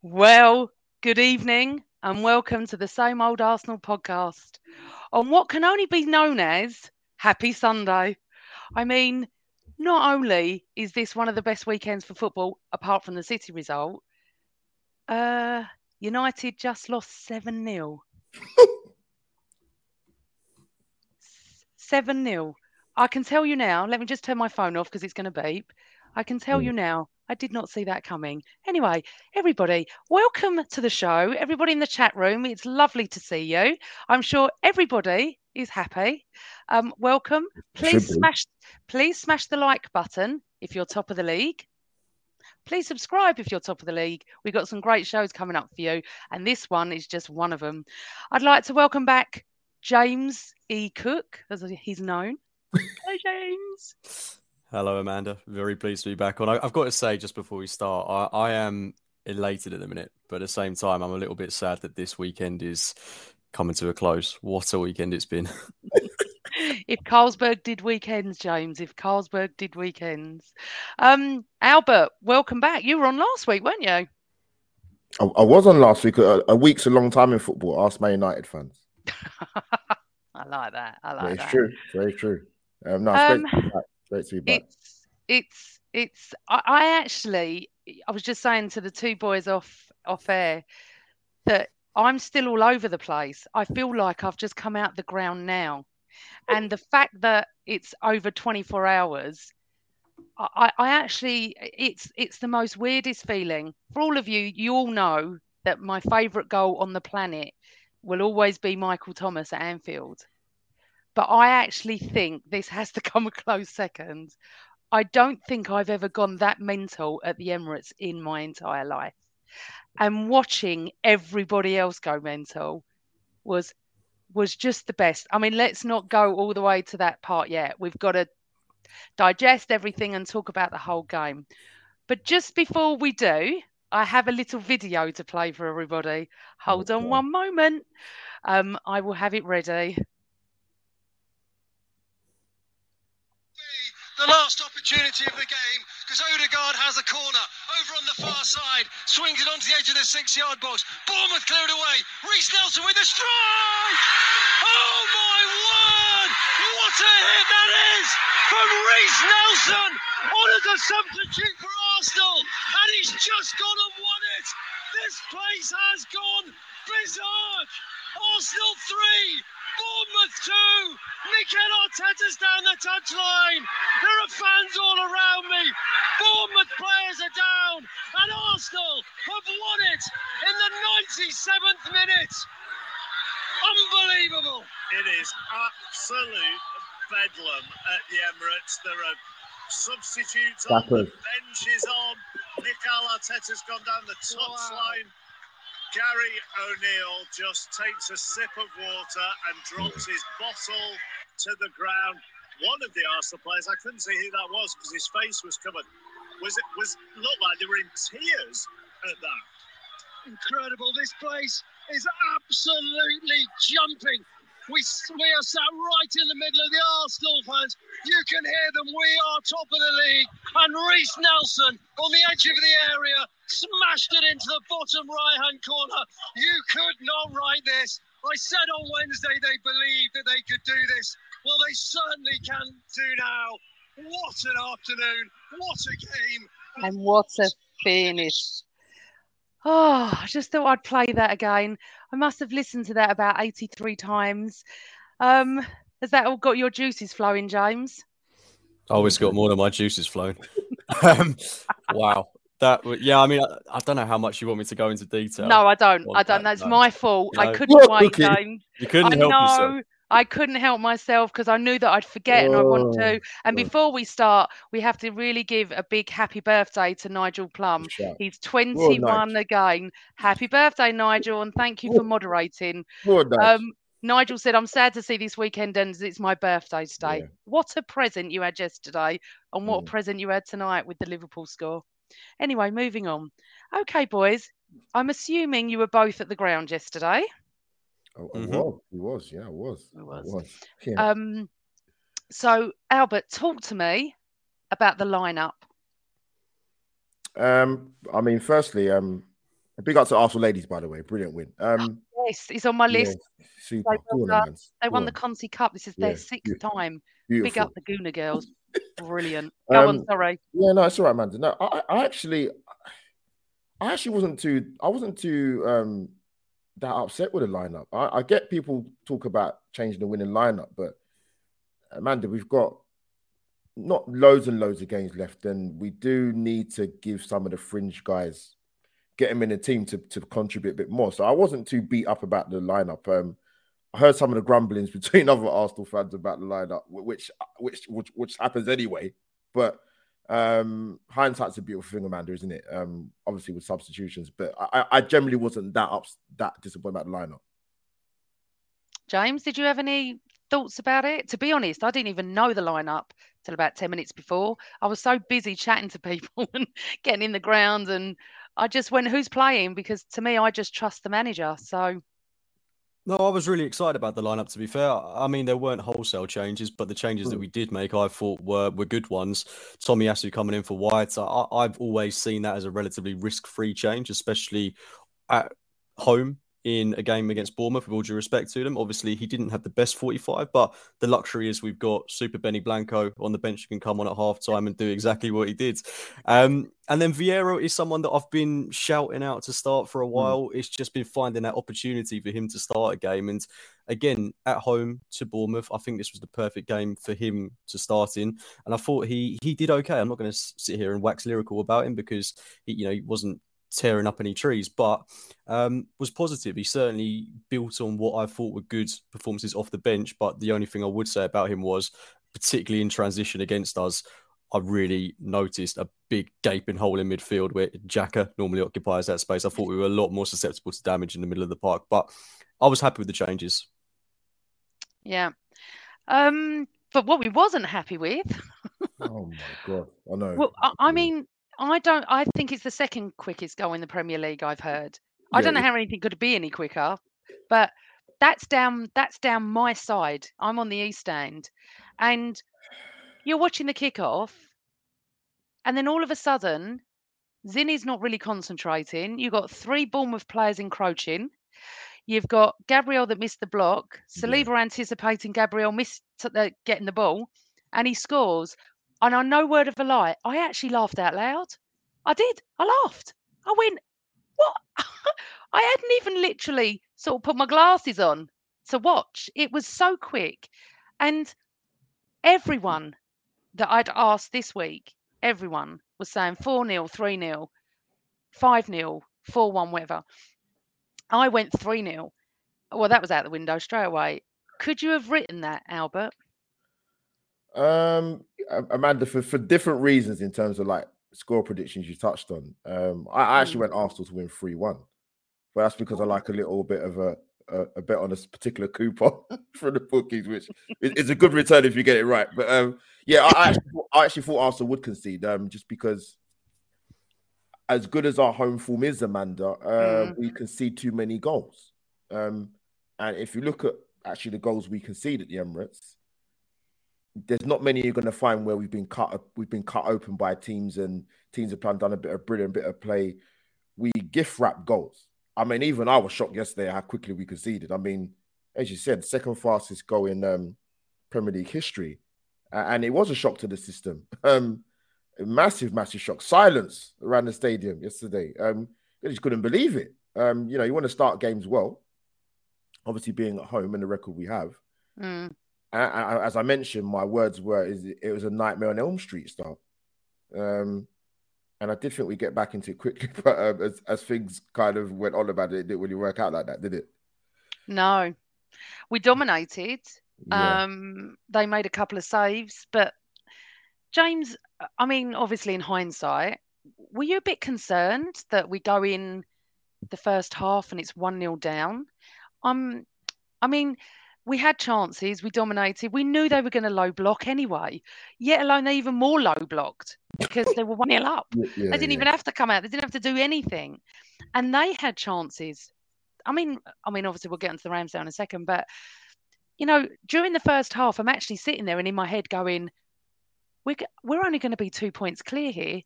Well, good evening and welcome to the Same Old Arsenal podcast on what can only be known as Happy Sunday. I mean, not only is this one of the best weekends for football, apart from the City result, uh, United just lost 7 0. 7 0. I can tell you now, let me just turn my phone off because it's going to beep. I can tell you now, I did not see that coming. Anyway, everybody, welcome to the show. Everybody in the chat room, it's lovely to see you. I'm sure everybody is happy. Um, welcome. Please smash, please smash the like button if you're top of the league. Please subscribe if you're top of the league. We've got some great shows coming up for you, and this one is just one of them. I'd like to welcome back James E. Cook, as he's known. Hello, James. Hello, Amanda. Very pleased to be back on. I, I've got to say, just before we start, I, I am elated at the minute, but at the same time, I'm a little bit sad that this weekend is coming to a close. What a weekend it's been. if Carlsberg did weekends, James, if Carlsberg did weekends. Um, Albert, welcome back. You were on last week, weren't you? I, I was on last week. A, a week's a long time in football. Ask my United fans. I like that. I like Very that. true. Very true. Um, no, it's Um, great to be back. Great to be back. It's it's it's I, I actually I was just saying to the two boys off off air that I'm still all over the place. I feel like I've just come out the ground now. And the fact that it's over 24 hours, I, I actually it's it's the most weirdest feeling. For all of you, you all know that my favourite goal on the planet will always be Michael Thomas at Anfield. But I actually think this has to come a close second. I don't think I've ever gone that mental at the Emirates in my entire life. And watching everybody else go mental was was just the best. I mean, let's not go all the way to that part yet. We've got to digest everything and talk about the whole game. But just before we do, I have a little video to play for everybody. Hold on one moment. Um, I will have it ready. the last opportunity of the game because Odegaard has a corner over on the far side, swings it onto the edge of the six-yard box. Bournemouth cleared away. Reiss Nelson with a strike! Oh my word! What a hit that is from Reiss Nelson on as a substitute for Arsenal, and he's just gone and won it. This place has gone berserk. Arsenal three, Bournemouth two. Mikel Arteta's down the touchline. There are fans all around me. Bournemouth players are down, and Arsenal have won it in the 97th minute. Unbelievable. It is absolute bedlam at the Emirates. There are Substitutes on, Dapper. the bench is on. Mikel Arteta's gone down the touchline. Gary O'Neill just takes a sip of water and drops his bottle to the ground. One of the Arsenal players, I couldn't see who that was because his face was covered. Was it was looked like they were in tears at that. Incredible! This place is absolutely jumping. We, we are sat right in the middle of the Arsenal fans. You can hear them. We are top of the league. And Reiss Nelson on the edge of the area smashed it into the bottom right hand corner. You could not write this. I said on Wednesday they believed that they could do this. Well, they certainly can do now. What an afternoon. What a game. And what a finish. Oh, I just thought I'd play that again. I must have listened to that about 83 times. Um, has that all got your juices flowing, James? I always got more than my juices flowing. um, wow. That w- yeah, I mean, I, I don't know how much you want me to go into detail. No, I don't. I don't. that, That's no. my fault. I couldn't Look, wait, Cookie. You couldn't I help know. yourself. I couldn't help myself because I knew that I'd forget and I want to. And Oh, before we start, we have to really give a big happy birthday to Nigel Plum. Shout. He's 21 Nige. again. Happy birthday, Nigel, and thank you for moderating. Well done. Um, Nigel said, I'm sad to see this weekend ends. It's my birthday today. Yeah. What a present you had yesterday, and what a Mm. present you had tonight with the Liverpool score. Anyway, moving on. Okay, boys, I'm assuming you were both at the ground yesterday. Oh, I Mhm. was. He was. Yeah, I was. I I was. was. Yeah. Um, so, Albert, talk to me about the lineup. Um, I mean, firstly, um, a big up to Arsenal ladies, by the way. Brilliant win. Um, Yes, it's on my yeah, list. super. well Go on, done. man. They won the on. Conti Cup. This is their Yeah, sixth beautiful. time. Beautiful. Big up the Gooner girls. Brilliant. Um, sorry. Yeah, no, it's all right, man. No, I, I actually, I actually wasn't too, I wasn't too um that upset with the lineup. I, I get people talk about changing the winning lineup, but Amanda, we've got not loads and loads of games left, and we do need to give some of the fringe guys get them in the team to to contribute a bit more. So I wasn't too beat up about the lineup. Um, I heard some of the grumblings between other Arsenal fans about the lineup, wh- which which which, which happens anyway. But um, hindsight's a beautiful thing, Amanda, isn't it? Um, obviously with substitutions, but I, I- generally wasn't that up that disappointed about the lineup. James, did you have any thoughts about it? To be honest, I didn't even know the lineup till about 10 minutes before. I was so busy chatting to people and getting in the ground, and I just went, Who's playing? Because to me, I just trust the manager. So, No, I was really excited about the lineup. To be fair, I mean there weren't wholesale changes, but the changes that Mm. we did make, I thought were were good ones. Tomiyasu coming in for White, I, I've always seen that as a relatively risk-free change, especially at home in a game against Bournemouth. With all due respect to them, obviously he didn't have the best 45, but the luxury is we've got Super Benny Blanco on the bench who can come on at half time and do exactly what he did. Um, and then Vieira is someone that I've been shouting out to start for a while. It's just been finding that opportunity for him to start a game. And again, at home to Bournemouth, I think this was the perfect game for him to start in. And I thought he he did okay. I'm not going to sit here and wax lyrical about him because he, you know, he wasn't tearing up any trees, but um, was positive. He certainly built on what I thought were good performances off the bench. But the only thing I would say about him was, particularly in transition against us, I really noticed a big gaping hole in midfield where Xhaka normally occupies that space. I thought we were a lot more susceptible to damage in the middle of the park, but I was happy with the changes. yeah. Um, but what we wasn't happy with, Oh my god, I know. well, I, I mean, I don't, I think it's the second quickest goal in the Premier League I've heard. I Yeah, don't know how anything could be any quicker, but that's down that's down my side. I'm on the east end, and you're watching the kickoff, and then all of a sudden, Zinny's not really concentrating. You've got three Bournemouth players encroaching. You've got Gabriel that missed the block. Yeah. Saliba anticipating Gabriel missed the, uh, getting the ball, and he scores. And I no word of a lie, I actually laughed out loud. I did. I laughed. I went, what? I hadn't even literally sort of put my glasses on to watch. It was so quick. And everyone that I'd asked this week, everyone was saying 4 0, 3 0, 5 0, 4 1, whatever. I went 3 0. Well, that was out the window straight away. Could you have written that, Albert? Um, Amanda, for, for different reasons in terms of like score predictions you touched on. Um, I, I actually Mm. went Arsenal to win three one, but that's because I like a little bit of a a, a bet on a particular coupon for the bookies, which is, a good return if you get it right. But um, yeah, I, I actually, thought- I actually thought Arsenal would concede, um, just because as good as our home form is, Amanda, uh, Mm. we concede too many goals. Um, and if you look at actually the goals we concede at the Emirates, there's not many you're going to find where we've been cut we've been cut open by teams and teams have done a bit of brilliant bit of play. We gift wrap goals. I mean, even I was shocked yesterday how quickly we conceded. I mean, as you said, second fastest goal in um, Premier League history, A- and it was a shock to the system. Um, a massive, massive shock. Silence around the stadium yesterday. Um, I just couldn't believe it. Um, you know, you want to start games well, obviously being at home and the record we have. Mm. A- as I mentioned, my words were is it was a nightmare on Elm Street start. Um, and I did think we get back into it quickly, but um, as, as things kind of went on about it, it didn't really work out like that, did it? No, we dominated. Yeah. Um, they made a couple of saves, but James, I mean, obviously in hindsight, were you a bit concerned that we go in the first half and it's one 0 down? Um, I mean, we had chances, we dominated. We knew they were going to low block anyway. Yet alone they even more low blocked because they were one 0 up. Yeah, yeah, They didn't yeah. even have to come out. They didn't have to do anything, and they had chances. I mean, I mean, obviously we'll get into the Ramsdale in a second, but you know, during the first half, I'm actually sitting there and in my head going, "We're we're only going to be two points clear here.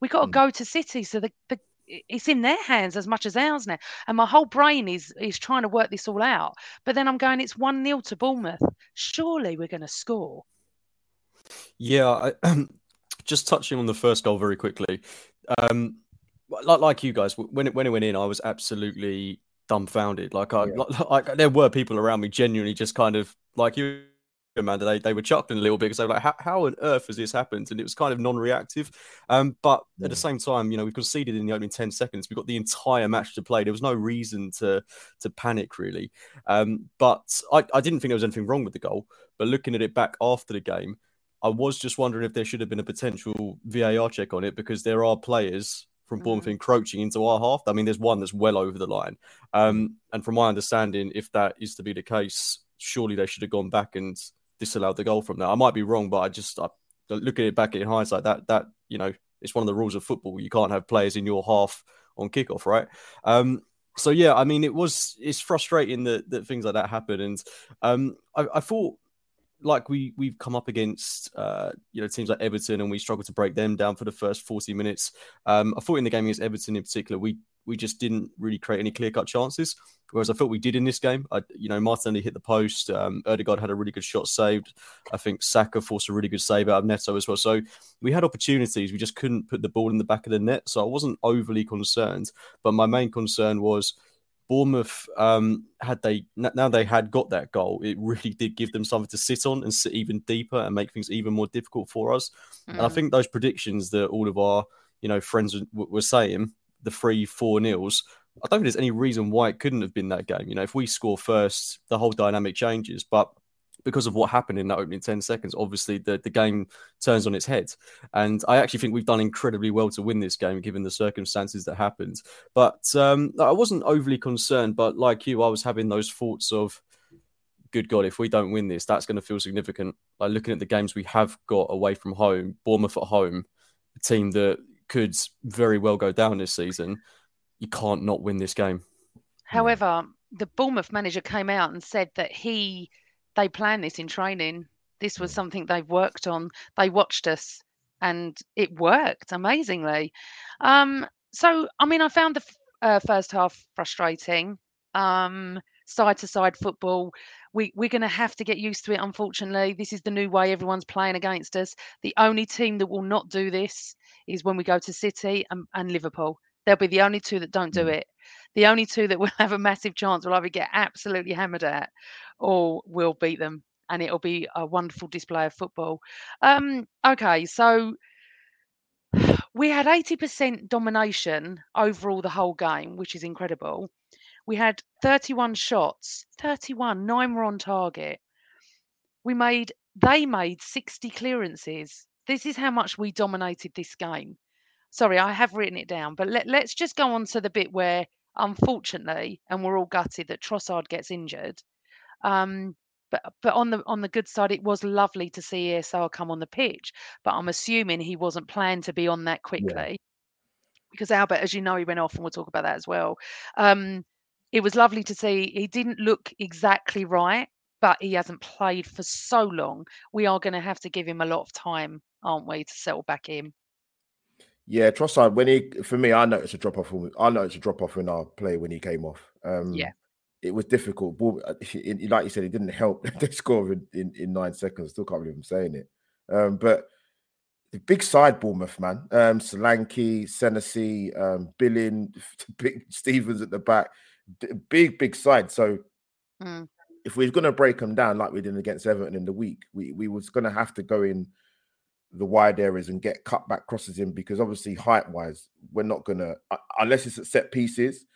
We got to Mm. go to City, so the, the it's in their hands as much as ours now." And my whole brain is is trying to work this all out. But then I'm going, "It's one 0 to Bournemouth. Surely we're going to score." Yeah, I, just touching on the first goal very quickly. Um, like like you guys, when it when it went in, I was absolutely dumbfounded. Like I, Yeah. like, like, there were people around me genuinely just kind of like you, Amanda. They they were chuckling a little bit because they were like, how, how on earth has this happened? And it was kind of non-reactive. Um, but at the same time, you know, we've conceded in the opening ten seconds. We've got the entire match to play. There was no reason to to panic really. Um, but I, I didn't think there was anything wrong with the goal. But looking at it back after the game, I was just wondering if there should have been a potential VAR check on it because there are players from Bournemouth Mm. encroaching into our half. I mean, there's one that's well over the line. Um, and from my understanding, if that is to be the case, surely they should have gone back and disallowed the goal from that. I might be wrong, but I just I, looking at it back in hindsight, that that you know, it's one of the rules of football. You can't have players in your half on kickoff, right? Um, so yeah, I mean, it was it's frustrating that that things like that happen, and um, I, I thought like we we've come up against uh, you know teams like Everton and we struggled to break them down for the first 40 minutes. Um, I thought in the game against Everton in particular, we we just didn't really create any clear cut chances. Whereas I thought we did in this game. I, you know, Martinelli hit the post. Um, Odegaard had a really good shot saved. I think Saka forced a really good save out of Neto as well. So we had opportunities. We just couldn't put the ball in the back of the net. So I wasn't overly concerned. But my main concern was Bournemouth um, had they now they had got that goal, it really did give them something to sit on and sit even deeper and make things even more difficult for us. And I Mm. think those predictions that all of our you know friends w- were saying, the three four nils, I don't think there's any reason why it couldn't have been that game. You know, if we score first, the whole dynamic changes, but because of what happened in that opening 10 seconds, obviously the, the game turns on its head. And I actually think we've done incredibly well to win this game, given the circumstances that happened. But um, I wasn't overly concerned. But like you, I was having those thoughts of, good God, if we don't win this, that's going to feel significant. Like looking at the games we have got away from home, Bournemouth at home, a team that could very well go down this season, you can't not win this game. However, the Bournemouth manager came out and said that he they planned this in training. This was something they've worked on. They watched us and it worked amazingly. Um, so I mean, I found the uh, first half frustrating. Um, side to side football. We we're going to have to get used to it. Unfortunately, this is the new way everyone's playing against us. The only team that will not do this is when we go to City and, and Liverpool. They'll be the only two that don't do Mm. it. The only two that will have a massive chance will either get absolutely hammered at or we'll beat them. And it'll be a wonderful display of football. Um, okay, so we had 80% domination overall the whole game, which is incredible. We had 31 shots, 31, nine were on target. We made they made 60 clearances. This is how much we dominated this game. Sorry, I have written it down, but let, let's just go on to the bit where, unfortunately, and we're all gutted that Trossard gets injured. Um, but but on the on the good side, it was lovely to see ESR come on the pitch. But I'm assuming he wasn't planned to be on that quickly because Albert, as you know, he went off, and we'll talk about that as well. Um, it was lovely to see. He didn't look exactly right, but he hasn't played for so long. We are going to have to give him a lot of time, aren't we, to settle back in? Yeah, Trossard. When he, for me, I noticed a drop off. I noticed a drop off in our play when he came off. Um, Yeah. it was difficult. Ball, uh, it- like you said, it didn't help. they scored in, in, in nine seconds. Still can't believe I'm saying it. Um, but the big side Bournemouth, man. Um, Solanke, Senesi, um, Billing, big Stephens at the back. Big, big side. So Mm. if we're going to break them down like we did against Everton in the week, we we was going to have to go in the wide areas and get cut back crosses in because obviously height wise, we're not to unless it's at set pieces,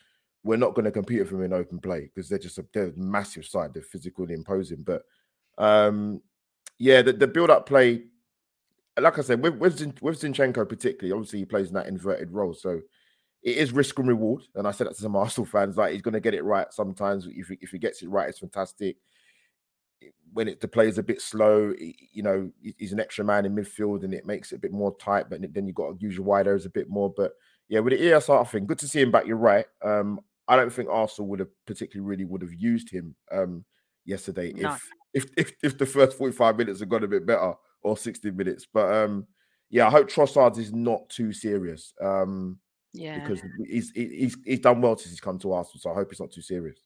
we're not to compete with them in open play because they're just a they're massive side, they're physically imposing. But um yeah, the, the build up play, like I said, with with, Zin, with Zinchenko particularly, obviously he plays in that inverted role, so it is risk and reward. And I said that to some Arsenal fans, like he's to get it right sometimes. If if he gets it right, it's fantastic. When it the play is a bit slow, you know, he's an extra man in midfield, and it makes it a bit more tight. But then you've got to use your wide areas a bit more. But yeah, with the ESR thing, good to see him back. You're right. Um, I don't think Arsenal would have particularly really would have used him um yesterday No. if if if if the first 45 minutes had gone a bit better or 60 minutes. But um, yeah, I hope Trossard is not too serious. Um, Yeah. because he's he's he's done well since he's come to Arsenal, so I hope it's not too serious.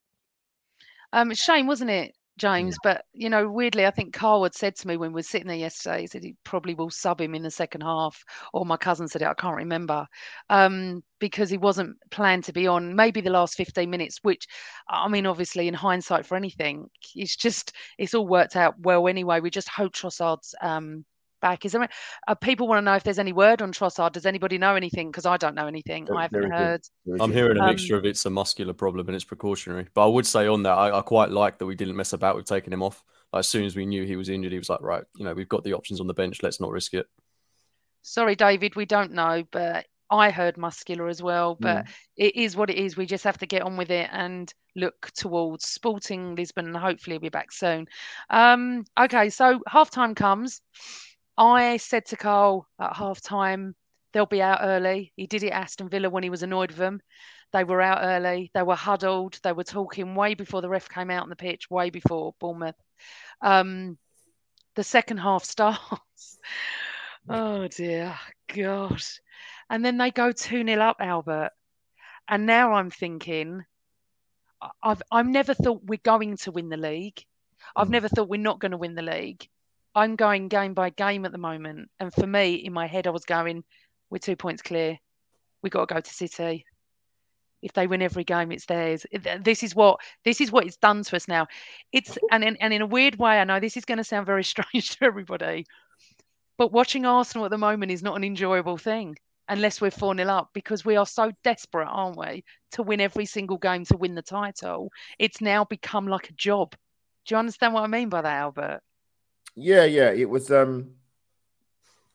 Um, it's shame, wasn't it, James? But you know, weirdly, I think Carl had said to me when we were sitting there yesterday, he said he probably will sub him in the second half, or my cousin said it, I can't remember, um, because he wasn't planned to be on maybe the last 15 minutes, which I mean, obviously, in hindsight for anything, it's just it's all worked out well anyway. We just hope Trossard's um back. Is there uh, people want to know if there's any word on Trossard? Does anybody know anything? Because I don't know anything. There- I haven't heard. I'm hearing a Um, mixture of it's a muscular problem and it's precautionary. But I would say on that, I, I quite like that we didn't mess about with taking him off. Like, as soon as we knew he was injured, he was like, right, you know, we've got the options on the bench. Let's not risk it. Sorry, David, we don't know, but I heard muscular as well. But it is what it is. We just have to get on with it and look towards Sporting Lisbon, and hopefully we'll be back soon. Um, okay, so halftime comes. I said to Carl at halftime, they'll be out early. He did it at Aston Villa when he was annoyed with them. They were out early. They were huddled. They were talking way before the ref came out on the pitch, way before Bournemouth. Um, the second half starts. Oh dear God. And then they go 2 0 up, Albert. And now I'm thinking, I've I've never thought we're going to win the league. I've Mm. never thought we're not going to win the league. I'm going game by game at the moment. And for me, in my head, I was going, we're two points clear. We got to go to City. If they win every game, it's theirs. This is what this is what it's done to us now. It's and in, and in a weird way, I know this is going to sound very strange to everybody, but watching Arsenal at the moment is not an enjoyable thing unless we're 4 0 up because we are so desperate, aren't we, to win every single game to win the title. It's now become like a job. Do you understand what I mean by that, Albert? Yeah, yeah, it was. Um,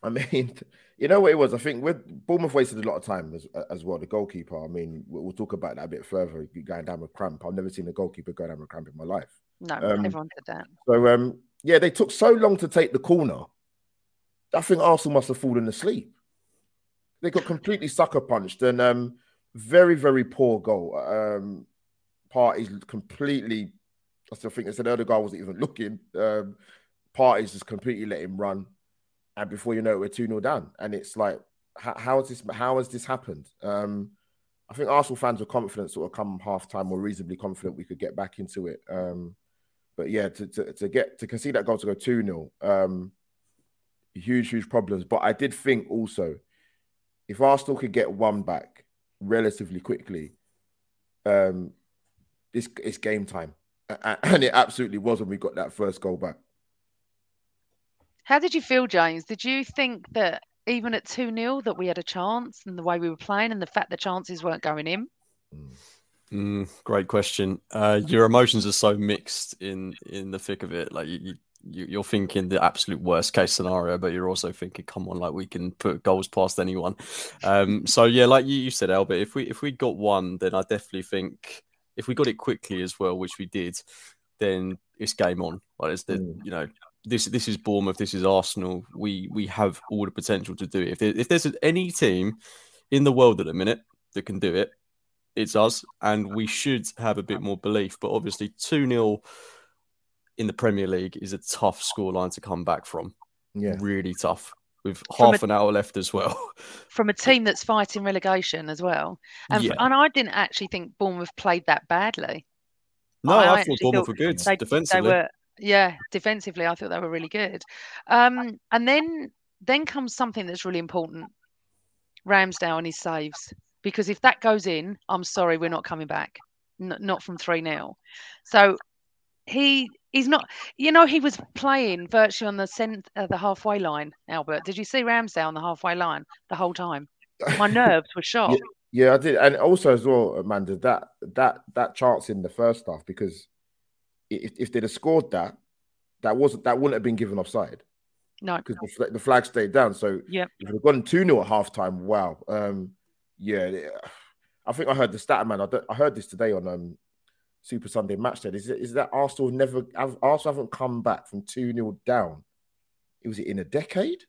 I mean, you know what it was. I think with Bournemouth wasted a lot of time as as well. The goalkeeper. I mean, we'll, talk about that a bit further. Going down with cramp. I've never seen a goalkeeper go down with cramp in my life. No, Um, everyone said that. So um, yeah, they took so long to take the corner. I think Arsenal must have fallen asleep. They got completely sucker punched and um, very very poor goal. Um, Partey's completely. I still think they said the other guy wasn't even looking. Um, Partey's just completely let him run, and before you know it, we're two 0 down. And it's like, how, how has this? How has this happened? Um, I think Arsenal fans were confident, sort of come half time, or reasonably confident we could get back into it. Um, but yeah, to, to, to get to concede that goal to go 2 0, um, huge, huge problems. But I did think also, if Arsenal could get one back relatively quickly, um, this it's game time. And it absolutely was when we got that first goal back. How did you feel, James? Did you think that even at 2 0 that we had a chance and the way we were playing and the fact the chances weren't going in? Mm, great question. Uh, your emotions are so mixed in in the thick of it. Like you, you, you, you're thinking the absolute worst case scenario, but you're also thinking, come on, like we can put goals past anyone. Um, so yeah, like you, you said, Albert, if we if we got one, then I definitely think if we got it quickly as well, which we did, then it's game on. Like it's the Mm. you know this this is Bournemouth, this is Arsenal. We we have all the potential to do it. If there, if there's any team in the world at the minute that can do it, it's us, and we should have a bit more belief. But obviously, two 0 in the Premier League is a tough scoreline to come back from. Yeah. Really tough with From half a- an hour left as well. from a team that's fighting relegation as well. And, Yeah. and I didn't actually think Bournemouth played that badly. No, I I, thought Bournemouth thought were good They, defensively. they were, yeah, defensively, I thought they were really good. Um, and then then comes something that's really important: Ramsdale and his saves. Because if that goes in, I'm sorry, we're not coming back. N- not from three 0 So he he's not. You know, he was playing virtually on the cent, uh, the halfway line. Albert, did you see Ramsdale on the halfway line the whole time? My nerves were shot. Yeah, I did, and also as well, Amanda, that that that chance in the first half because if, if they'd have scored that, that wasn't that wouldn't have been given offside No, because the, the flag stayed down. So Yep. if we'd gone two 0 at halftime, wow, um, yeah, yeah. I think I heard the stat man. I, I heard this today on um Super Sunday Match. Day. Is it is that Arsenal never have, Arsenal haven't come back from two 0 down? It was it in a decade?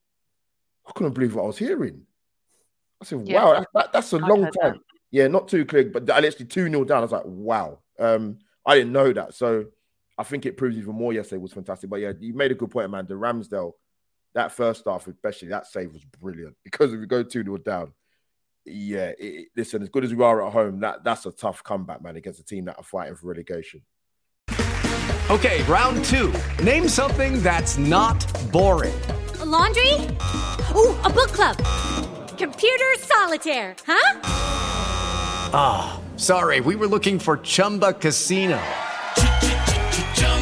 I couldn't believe what I was hearing. I said, Yeah. wow, that, that- that's a I've long time. that. Yeah, not too clear, but I literally 2 0 down. I was like, wow. Um, I didn't know that. So I think it proves even more yesterday was fantastic. But yeah, you made a good point, Amanda. Ramsdale, that first half, especially that save was brilliant because if you go 2 0 down, yeah, it, it- listen, as good as we are at home, that that's a tough comeback, man, against a team that are fighting for relegation. Okay, round two. Name something that's not boring. A laundry? Ooh, a book club. Computer solitaire, huh? Ah, sorry, we were looking for Chumba Casino.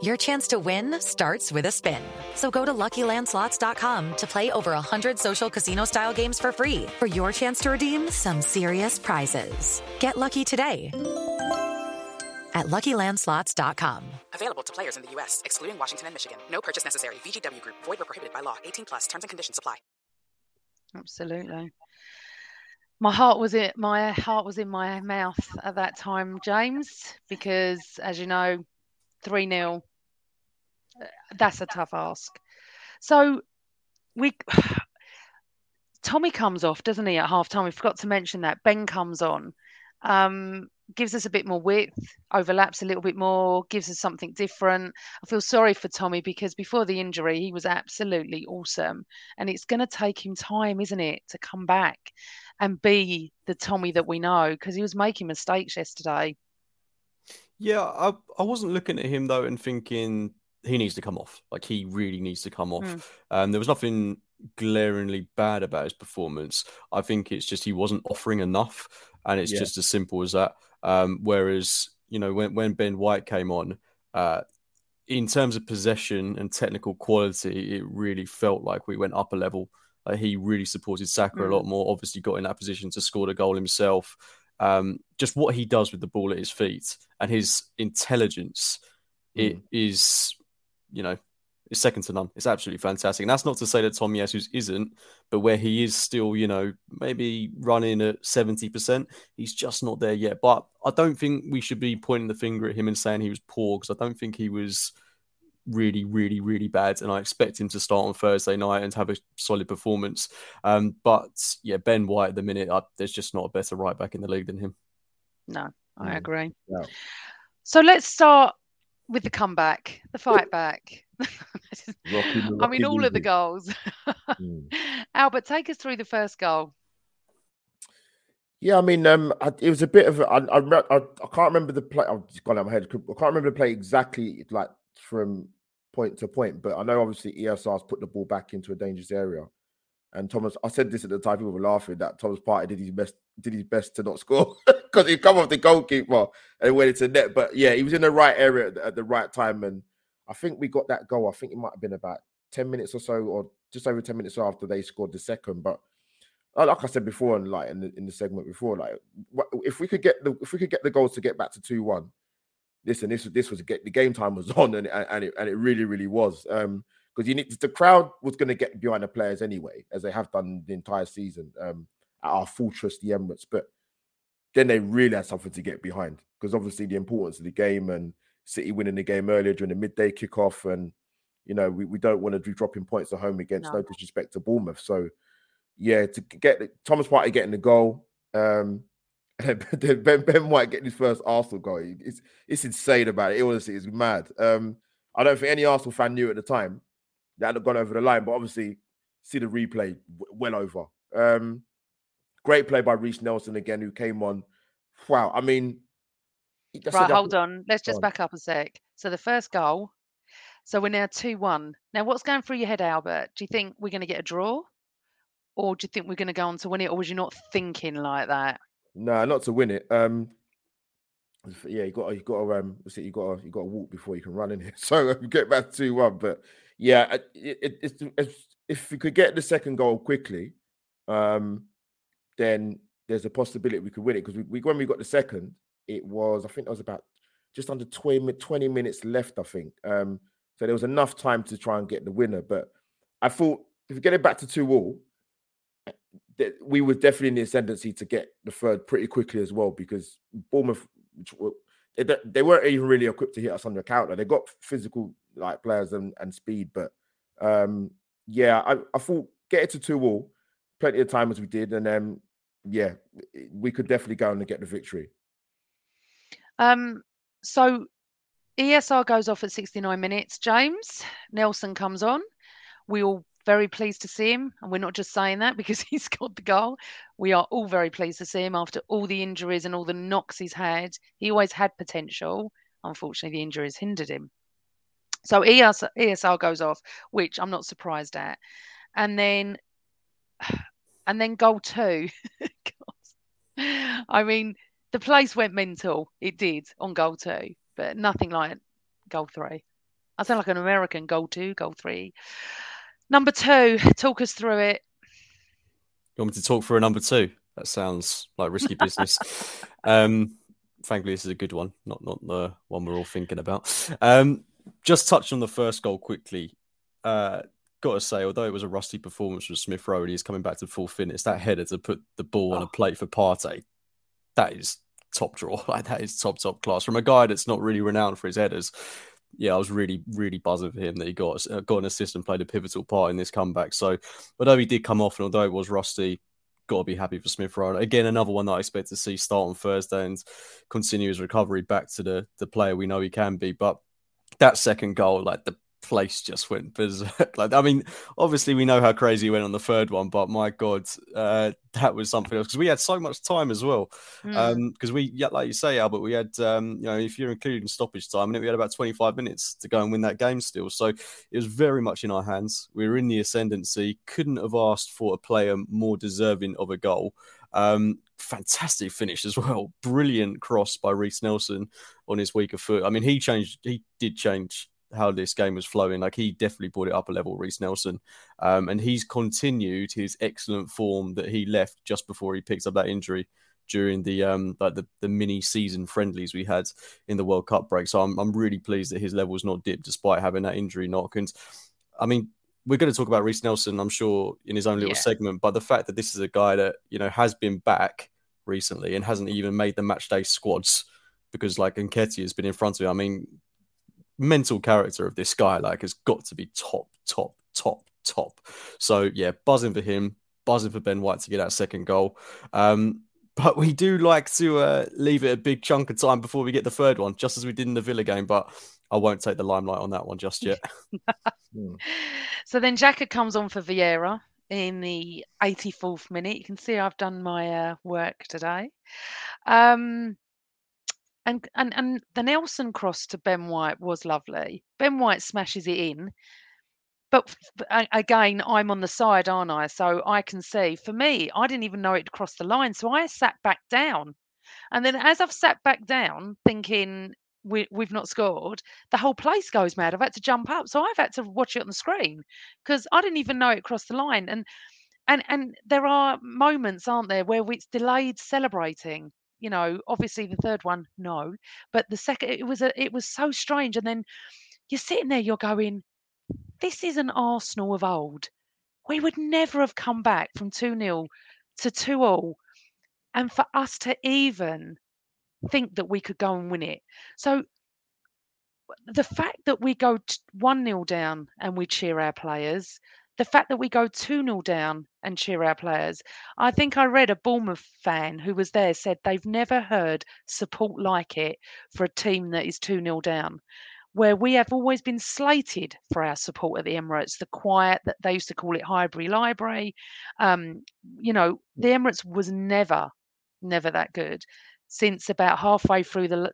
Your chance to win starts with a spin. So go to LuckyLandSlots.com to play over 100 social casino-style games for free for your chance to redeem some serious prizes. Get lucky today at LuckyLandSlots.com. Available to players in the U.S., excluding Washington and Michigan. No purchase necessary. VGW Group, void where prohibited by law. 18 plus terms and conditions apply. Absolutely. My heart was in my heart was in my mouth at that time, James, because as you know, three 0 That's a tough ask. So we Tommy comes off, doesn't he, at half time? We forgot to mention that. Ben comes on, um, gives us a bit more width, overlaps a little bit more, gives us something different. I feel sorry for Tommy because before the injury, he was absolutely awesome. And it's going to take him time, isn't it, to come back and be the Tommy that we know because he was making mistakes yesterday. Yeah, I, I wasn't looking at him though and thinking he needs to come off. Like he really needs to come off. Mm. Um, there was nothing glaringly bad about his performance. I think it's just he wasn't offering enough, and it's Yeah. just as simple as that. Um, whereas you know when when Ben White came on, uh, in terms of possession and technical quality, it really felt like we went up a level. Like he really supported Saka a lot more. Obviously, got in that position to score the goal himself. Um, just what he does with the ball at his feet and his intelligence, it is, you know, is second to none. It's absolutely fantastic. And that's not to say that Tomiyasu isn't, but where he is still, you know, maybe running at 70%, he's just not there yet. But I don't think we should be pointing the finger at him and saying he was poor because I don't think he was really, really, really bad. And I expect him to start on Thursday night and have a solid performance. Um, but yeah, Ben White at the minute, I, there's just not a better right back in the league than him. No, I Mm. agree. Yeah. So let's start with the comeback, the fight back. Rocky, I mean, all of the goals. Mm. Albert, take us through the first goal. Yeah, I mean, um, I, it was a bit of a, I, I, re- I, I can't remember the play. I've just gone out of my head. I can't remember the play exactly, like from point to point. But I know obviously ESR's put the ball back into a dangerous area, And Thomas, I said this at the time, people were laughing that Thomas Partey did his best, did his best to not score because he come off the goalkeeper and went into net. But yeah, he was in the right area at the, at the right time, and I think we got that goal. I think it might have been about ten minutes or so, or just over ten minutes after they scored the second. But uh, like I said before, and like in the, in the segment before, like if we could get the if we could get the goals to get back to two one, listen, this this was the game time was on, and and it, and it really really was. Um, because you need the crowd was going to get behind the players anyway, as they have done the entire season um, at our fortress, the Emirates. But then they really had something to get behind because obviously the importance of the game and City winning the game earlier during the midday kickoff, and you know we, we don't want to be dropping points at home against no. no disrespect to Bournemouth. So yeah, to get the, Thomas Partey getting the goal. Um, ben, ben White getting his first Arsenal goal. It's it's insane about it. It honestly is mad. Um, I don't think any Arsenal fan knew at the time that had gone over the line, but obviously see the replay well over. Um, great play by Reiss Nelson again, who came on. Wow, I mean, right, hold on. Let's just on. back up a sec. So the first goal. So we're now two one. Now, what's going through your head, Albert? Do you think we're going to get a draw, or do you think we're going to go on to win it, or was you not thinking like that? No, not to win it. Um, yeah, you got you got to um, you got you got to walk before you can run in here. So we get back to one, but yeah, it, it, it's, if we could get the second goal quickly, um, then there's a possibility we could win it because we, we, when we got the second, it was I think it was about just under 20, 20 minutes left, I think. Um, so there was enough time to try and get the winner. But I thought if we get it back to two all, that we were definitely in the ascendancy to get the third pretty quickly as well because Bournemouth they, they weren't even really equipped to hit us on the counter. They got physical like players and, and speed, but um, yeah, I, I thought get it to two all, plenty of time as we did, and then yeah, we could definitely go and get the victory. Um, so ESR goes off at 69 minutes. James Nelson comes on. We all very pleased to see him. And we're not just saying that because he scored the goal. We are all very pleased to see him after all the injuries and all the knocks he's had. He always had potential. Unfortunately, the injuries hindered him. So ES, ESR goes off, which I'm not surprised at. And then and then goal two. I mean, the place went mental. It did on goal two, but nothing like goal three. I sound like an American goal two, goal three. Number two, talk us through it. You want me to talk through a number two? That sounds like risky business. um, thankfully, this is a good one, not not the one we're all thinking about. Um, just touch on the first goal quickly. Uh, got to say, although it was a rusty performance from Smith Rowe and he's coming back to full fitness, that header to put the ball oh. on a oh. plate for Partey, that is top draw. Like that is top top class from a guy that's not really renowned for his headers yeah, I was really, really buzzing for him that he got uh, got an assist and played a pivotal part in this comeback. So, although he did come off and although it was rusty, got to be happy for Smith Rowe. Again, another one that I expect to see start on Thursday and continue his recovery back to the the player we know he can be. But that second goal, like the place just went berserk. like, I mean, obviously we know how crazy he went on the third one, but my God, uh, that was something else because we had so much time as well. Because mm. um, we, yeah, like you say, Albert, we had, um, you know, if you're including stoppage time, we had about 25 minutes to go and win that game still. So it was very much in our hands. We were in the ascendancy. Couldn't have asked for a player more deserving of a goal. Um, fantastic finish as well. Brilliant cross by Reiss Nelson on his weaker foot. I mean, he changed. He did change how this game was flowing. Like he definitely brought it up a level, Reiss Nelson, um, and he's continued his excellent form that he left just before he picked up that injury during the um like the, the mini season friendlies we had in the World Cup break. So I'm I'm really pleased that his level's not dipped despite having that injury knock. And I mean, we're going to talk about Reiss Nelson, I'm sure, in his own little yeah. segment. But the fact that this is a guy that you know has been back recently and hasn't even made the match day squads because like Nketiah has been in front of him. I mean, mental character of this guy like has got to be top, top, top, top. So yeah, buzzing for him, buzzing for Ben White to get that second goal. Um, but we do like to uh, leave it a big chunk of time before we get the third one, just as we did in the Villa game. But I won't take the limelight on that one just yet. Hmm. So then Xhaka comes on for Vieira in the 84th minute. You can see I've done my uh, work today. Um, and and and the Nelson cross to Ben White was lovely. Ben White smashes it in, but again, I'm on the side, aren't I? So I can see. For me, I didn't even know it crossed the line, so I sat back down, and then as I've sat back down, thinking we, we've not scored, the whole place goes mad. I've had to jump up, so I've had to watch it on the screen because I didn't even know it crossed the line. And and and there are moments, aren't there, where it's delayed celebrating. You know, obviously the third one, no, but the second, it was a, it was so strange. And then you're sitting there, you're going, this is an Arsenal of old. We would never have come back from 2 0 to 2 all. And for us to even think that we could go and win it. So the fact that we go 1 0 down and we cheer our players, the fact that we go 2 0 down and cheer our players. I think I read a Bournemouth fan who was there said they've never heard support like it for a team that is 2 0 down where we have always been slated for our support at the Emirates. The quiet that they used to call it Highbury Library. Um, you know, the Emirates was never, never that good since about halfway through the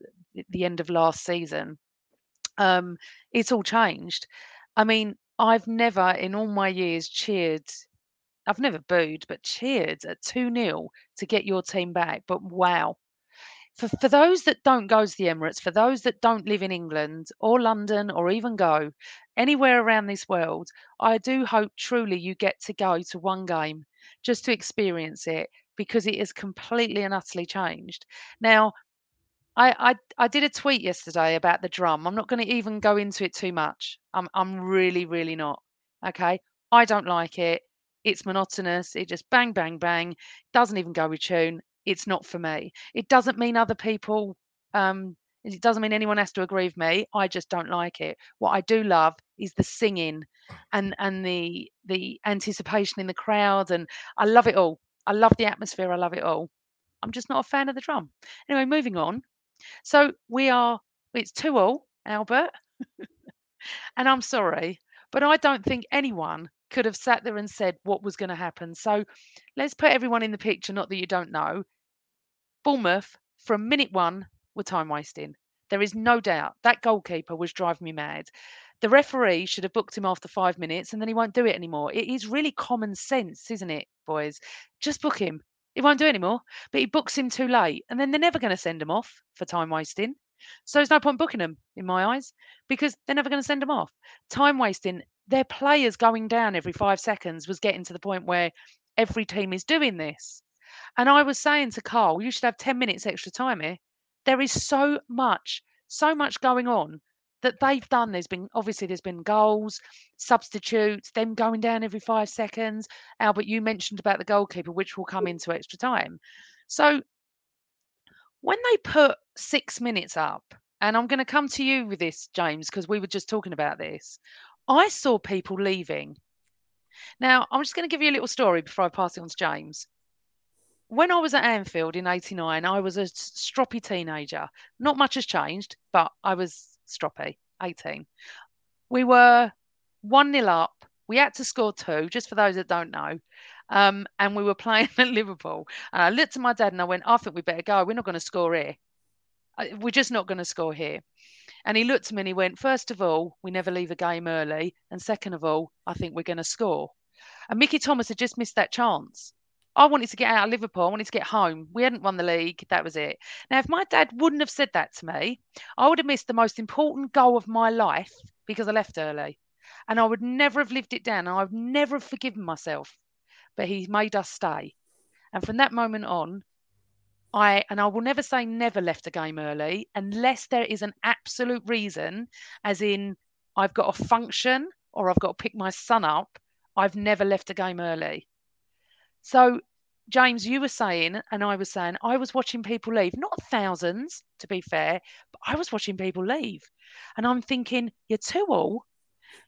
the end of last season. Um, it's all changed. I mean, I've never in all my years cheered. I've never booed, but cheered at 2 0 to get your team back. But wow, for, for those that don't go to the Emirates, for those that don't live in England or London or even go anywhere around this world, I do hope truly you get to go to one game just to experience it because it is completely and utterly changed. Now, I, I I did a tweet yesterday about the drum. I'm not going to even go into it too much. I'm I'm really really not. Okay, I don't like it. It's monotonous. It just bang bang bang. Doesn't even go with tune it's not for me. It doesn't mean other people um it doesn't mean anyone has to agree with me. I just don't like it. What I do love is the singing and and the the anticipation in the crowd and I love it all. I love the atmosphere. I love it all. I'm just not a fan of the drum. Anyway, moving on. So we are it's two all, Albert. and I'm sorry, but I don't think anyone could have sat there and said what was going to happen. So let's put everyone in the picture, not that you don't know. Bournemouth, from minute one, were time wasting. There is no doubt that goalkeeper was driving me mad. The referee should have booked him after five minutes and then he won't do it anymore. It is really common sense, isn't it, boys? Just book him. He won't do it anymore, but he books him too late and then they're never going to send him off for time wasting. So there's no point booking them in my eyes because they're never going to send them off. Time wasting, their players going down every five seconds was getting to the point where every team is doing this. And I was saying to Carl, you should have 10 minutes extra time here. There is so much, so much going on that they've done. There's been obviously there's been goals, substitutes, them going down every five seconds. Albert, you mentioned about the goalkeeper, which will come into extra time. So when they put six minutes up, and I'm going to come to you with this, James, because we were just talking about this. I saw people leaving. Now, I'm just going to give you a little story before I pass it on to James when I was at Anfield in 89, I was a stroppy teenager. Not much has changed, but I was stroppy, 18. We were 1 nil up. We had to score two, just for those that don't know. Um, and we were playing at Liverpool. And I looked at my dad and I went, I think we better go. We're not going to score here. We're just not going to score here. And he looked at me and he went, First of all, we never leave a game early. And second of all, I think we're going to score. And Mickey Thomas had just missed that chance. I wanted to get out of Liverpool. I wanted to get home. We hadn't won the league. That was it. Now, if my dad wouldn't have said that to me, I would have missed the most important goal of my life because I left early. And I would never have lived it down. And I would never have forgiven myself. But he made us stay. And from that moment on, I and I will never say never left a game early unless there is an absolute reason, as in I've got a function or I've got to pick my son up. I've never left a game early. So, James, you were saying, and I was saying, I was watching people leave, not thousands, to be fair, but I was watching people leave. And I'm thinking, you're too all,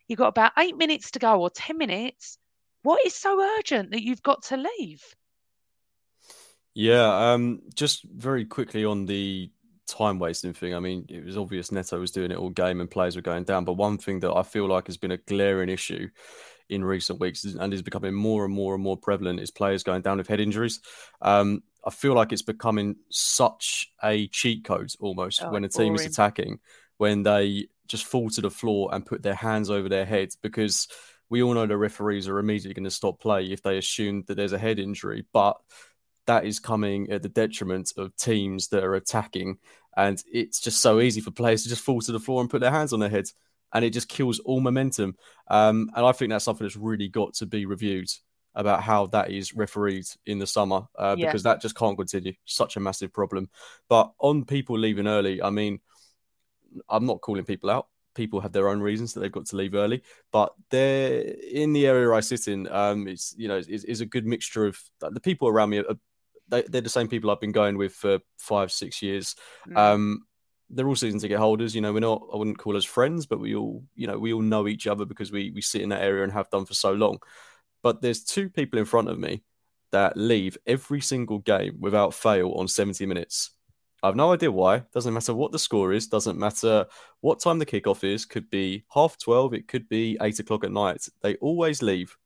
you've got about eight minutes to go or 10 minutes. What is so urgent that you've got to leave? Yeah, um, just very quickly on the time wasting thing. I mean, it was obvious Neto was doing it all game and players were going down. But one thing that I feel like has been a glaring issue in recent weeks and is becoming more and more and more prevalent is players going down with head injuries. Um, I feel like it's becoming such a cheat code almost oh, when a team boring. is attacking when they just fall to the floor and put their hands over their heads because we all know the referees are immediately going to stop play if they assume that there's a head injury, but that is coming at the detriment of teams that are attacking. And it's just so easy for players to just fall to the floor and put their hands on their heads. And it just kills all momentum. Um, and I think that's something that's really got to be reviewed about how that is refereed in the summer uh, Yeah. because that just can't continue. Such a massive problem. But on people leaving early, I mean, I'm not calling people out. People have their own reasons that they've got to leave early, but they're in the area I sit in. Um, it's you know is, is a good mixture of the people around me. Are, they, they're the same people I've been going with for five, six years. Mm. Um, they're all season ticket holders. You know, we're not. I wouldn't call us friends, but we all, you know, we all know each other because we we sit in that area and have done for so long. But there's two people in front of me that leave every single game without fail on 70 minutes. I have no idea why. Doesn't matter what the score is. Doesn't matter what time the kickoff is. Could be half 12. It could be eight o'clock at night. They always leave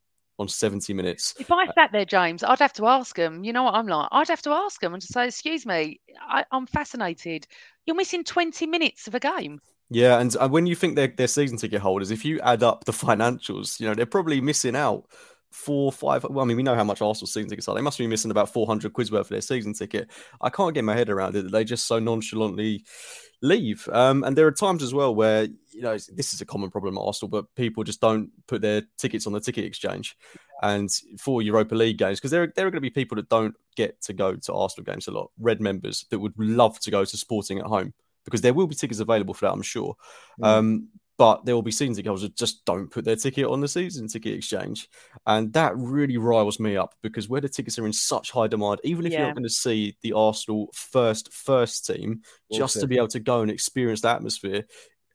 on 70 minutes. If I sat there, James, I'd have to ask them. You know what I'm like? I'd have to ask them and just say, "Excuse me, I, I'm fascinated. You're missing 20 minutes of a game." Yeah, and uh, when you think they're, they're season ticket holders, if you add up the financials, you know, they're probably missing out four, five. Well, I mean, we know how much Arsenal season tickets are. They must be missing about 400 quid worth of their season ticket. I can't get my head around it they just so nonchalantly leave. Um, and there are times as well where, you know, this is a common problem at Arsenal, but people just don't put their tickets on the ticket exchange. And for Europa League games, because there, there are going to be people that don't get to go to Arsenal games a lot, red members that would love to go to Sporting at home because there will be tickets available for that, I'm sure. Um, but there will be season ticket holders that just don't put their ticket on the season ticket exchange. And that really riles me up because where the tickets are in such high demand, even if you're not going to see the Arsenal first first team, Well just to be able to go and experience the atmosphere,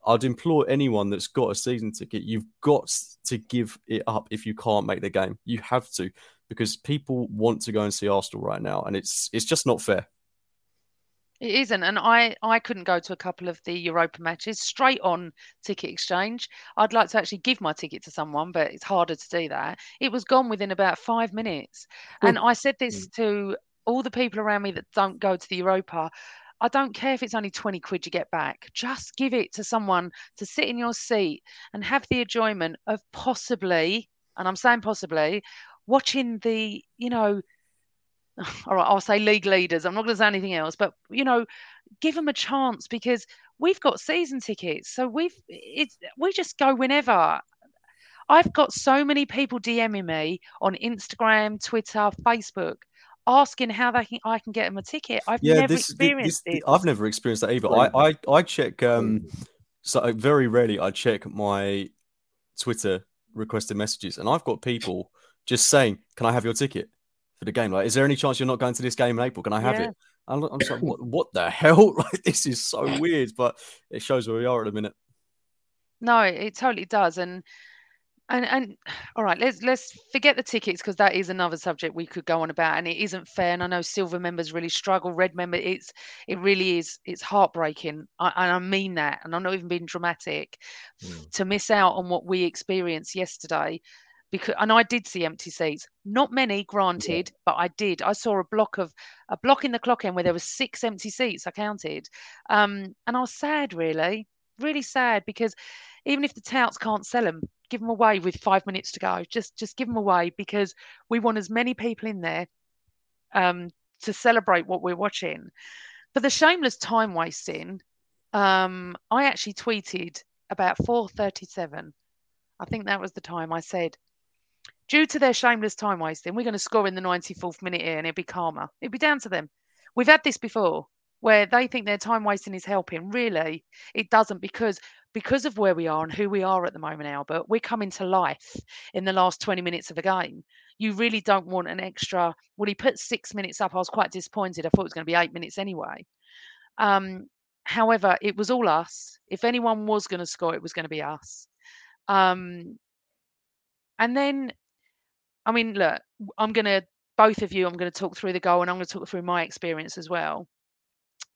I'd implore anyone that's got a season ticket, you've got to give it up if you can't make the game. You have to because people want to go and see Arsenal right now, and it's it's just not fair. It isn't, and I I couldn't go to a couple of the Europa matches straight on ticket exchange. I'd like to actually give my ticket to someone, but it's harder to do that. It was gone within about five minutes, and I said this to all the people around me that don't go to the Europa. I don't care if it's only 20 quid you get back. Just give it to someone to sit in your seat and have the enjoyment of possibly, and I'm saying possibly, watching the, you know, all right, I'll say league leaders. I'm not going to say anything else, but you know, give them a chance because we've got season tickets, so we've it's we just go whenever. I've got so many people DMing me on Instagram, Twitter, Facebook, asking how they can I can get them a ticket. I've never experienced this- this. I've never experienced that either. I, I I check um so very rarely I check my Twitter requested messages, and I've got people just saying, "Can I have your ticket for the game? Like, is there any chance you're not going to this game in April? Can I have Yeah. it?" I'm, I'm just like, what, what the hell? Like, this is so weird, but it shows where we are at the minute. No, it totally does. And and and all right, let's let's forget the tickets because that is another subject we could go on about, and it isn't fair. And I know silver members really struggle. Red member, it's it really is. It's heartbreaking, I, and I mean that. And I'm not even being dramatic hmm. to miss out on what we experienced yesterday. Because and I did see empty seats, not many, granted, but I did. I saw a block of a block in the clock end where there was six empty seats. I counted, um, and I was sad, really, really sad because even if the touts can't sell them, give them away with five minutes to go. Just just give them away because we want as many people in there um, to celebrate what we're watching. But the shameless time wasting, um, I actually tweeted about 4:37. I think that was the time I said, due to their shameless time wasting, we're going to score in the 94th minute here and it'll be calmer. It'll be down to them. We've had this before where they think their time wasting is helping. Really, it doesn't because because of where we are and who we are at the moment, Albert. We're coming to life in the last 20 minutes of a game. You really don't want an extra. Well, he put six minutes up. I was quite disappointed. I thought it was going to be eight minutes anyway. Um, however, it was all us. If anyone was going to score, it was going to be us. Um, and then, I mean, look, I'm going to both of you. I'm going to talk through the goal, and I'm going to talk through my experience as well.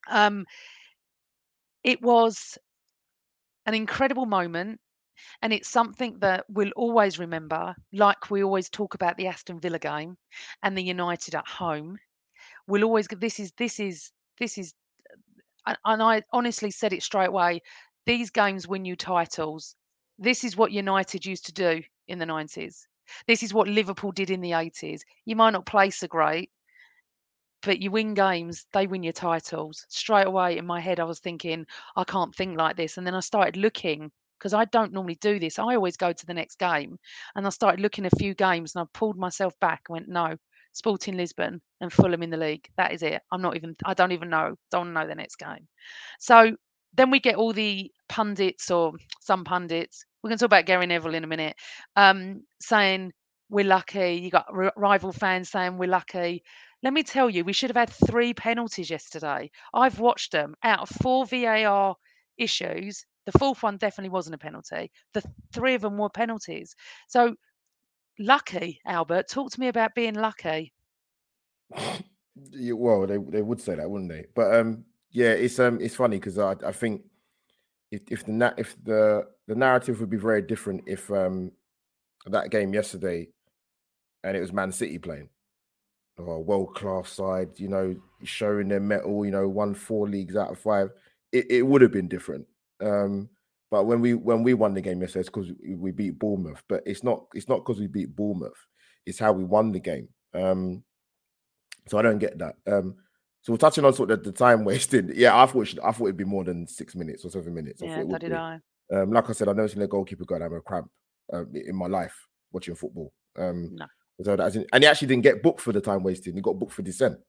Um, it was an incredible moment, and it's something that we'll always remember. Like we always talk about the Aston Villa game and the United at home. We'll always. This is this is this is, and I honestly said it straight away. These games win you titles. This is what United used to do in the 90s. This is what Liverpool did in the 80s. You might not play so great, but you win games, they win your titles. Straight away in my head, I was thinking, I can't think like this. And then I started looking because I don't normally do this. I always go to the next game. And I started looking a few games and I pulled myself back and went, no, Sporting Lisbon and Fulham in the league. That is it. I'm not even, I don't even know. Don't know the next game. So then we get all the pundits or some pundits. We're going to talk about Gary Neville in a minute, um, saying we're lucky. You got r- rival fans saying we're lucky. Let me tell you, we should have had three penalties yesterday. I've watched them out of four VAR issues. The fourth one definitely wasn't a penalty. The three of them were penalties. So lucky, Albert. Talk to me about being lucky. Well, they, they would say that, wouldn't they? But um, yeah, it's um, it's funny because I, I think if, if the if the the narrative would be very different if um that game yesterday and it was Man City playing a world class side, you know, showing their mettle, you know, won four leagues out of five. It, it would have been different. Um, but when we when we won the game yesterday, it's because we beat Bournemouth. But it's not it's not because we beat Bournemouth. It's how we won the game. Um, so I don't get that. Um, so we're touching on sort of the, the time wasted. Yeah, I thought it should, I thought it'd be more than six minutes or seven minutes. I Yeah, it did. I. Um, like I said, I've never seen a goalkeeper go down with a cramp um, in my life watching football. Um, No. so that's in- and he actually didn't get booked for the time wasted. He got booked for dissent.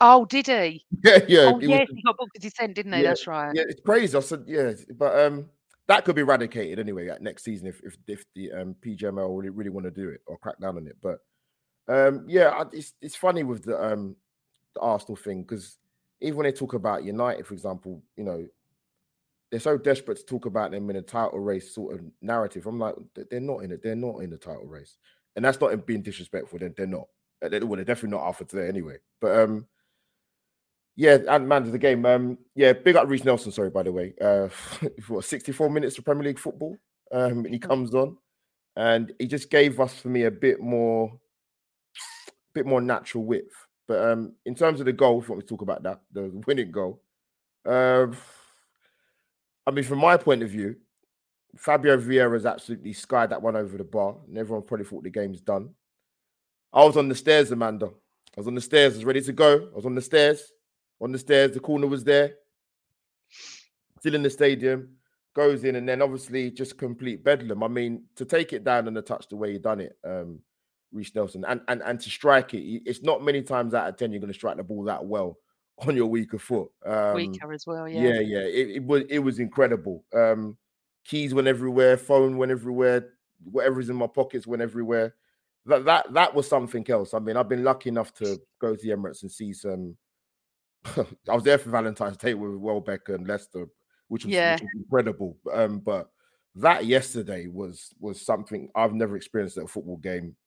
Oh, did he? Yeah, yeah. oh, he was- he got booked to descent, didn't he? yeah, That's right. Yeah, it's crazy. I said, yeah, but um, that could be eradicated anyway like, next season if if, if the um PGMOL really, really want to do it or crack down on it. But um, yeah, I- it's it's funny with the um the Arsenal thing because even when they talk about United, for example, you know, they're so desperate to talk about them in a title race sort of narrative. I'm like, "They- they're not in it. They're not in the title race, and that's not in being disrespectful. They're, they're not. Uh, They're, well, they're definitely not after today anyway. But um, yeah, and man of the game. Um, yeah, big up Reiss Nelson. Sorry, by the way. Uh, what 64 minutes of Premier League football. Um, and he comes on, and he just gave us for me a bit more, a bit more natural width. But um, in terms of the goal, if you want me to talk about that, the winning goal. Um, I mean, from my point of view, Fabio Vieira's absolutely skied that one over the bar, and everyone probably thought the game's done. I was on the stairs, Amanda. I was on the stairs, I was ready to go. I was on the stairs, on the stairs, the corner was there, still in the stadium, goes in, and then obviously just complete bedlam. I mean, to take it down and the touch the way he done it, um, Reiss Nelson, and, and and to strike it, it's not many times out of 10 you're going to strike the ball that well on your weaker foot. Um, Weaker as well, yeah. yeah, yeah. It, it was it was incredible. Um, keys went everywhere, phone went everywhere, whatever's in my pockets went everywhere. That that that was something else. I mean, I've been lucky enough to go to the Emirates and see some. I was there for Valentine's Day with Welbeck and Leicester, which was, Yeah. which was incredible. Um, but that yesterday was was something I've never experienced at a football game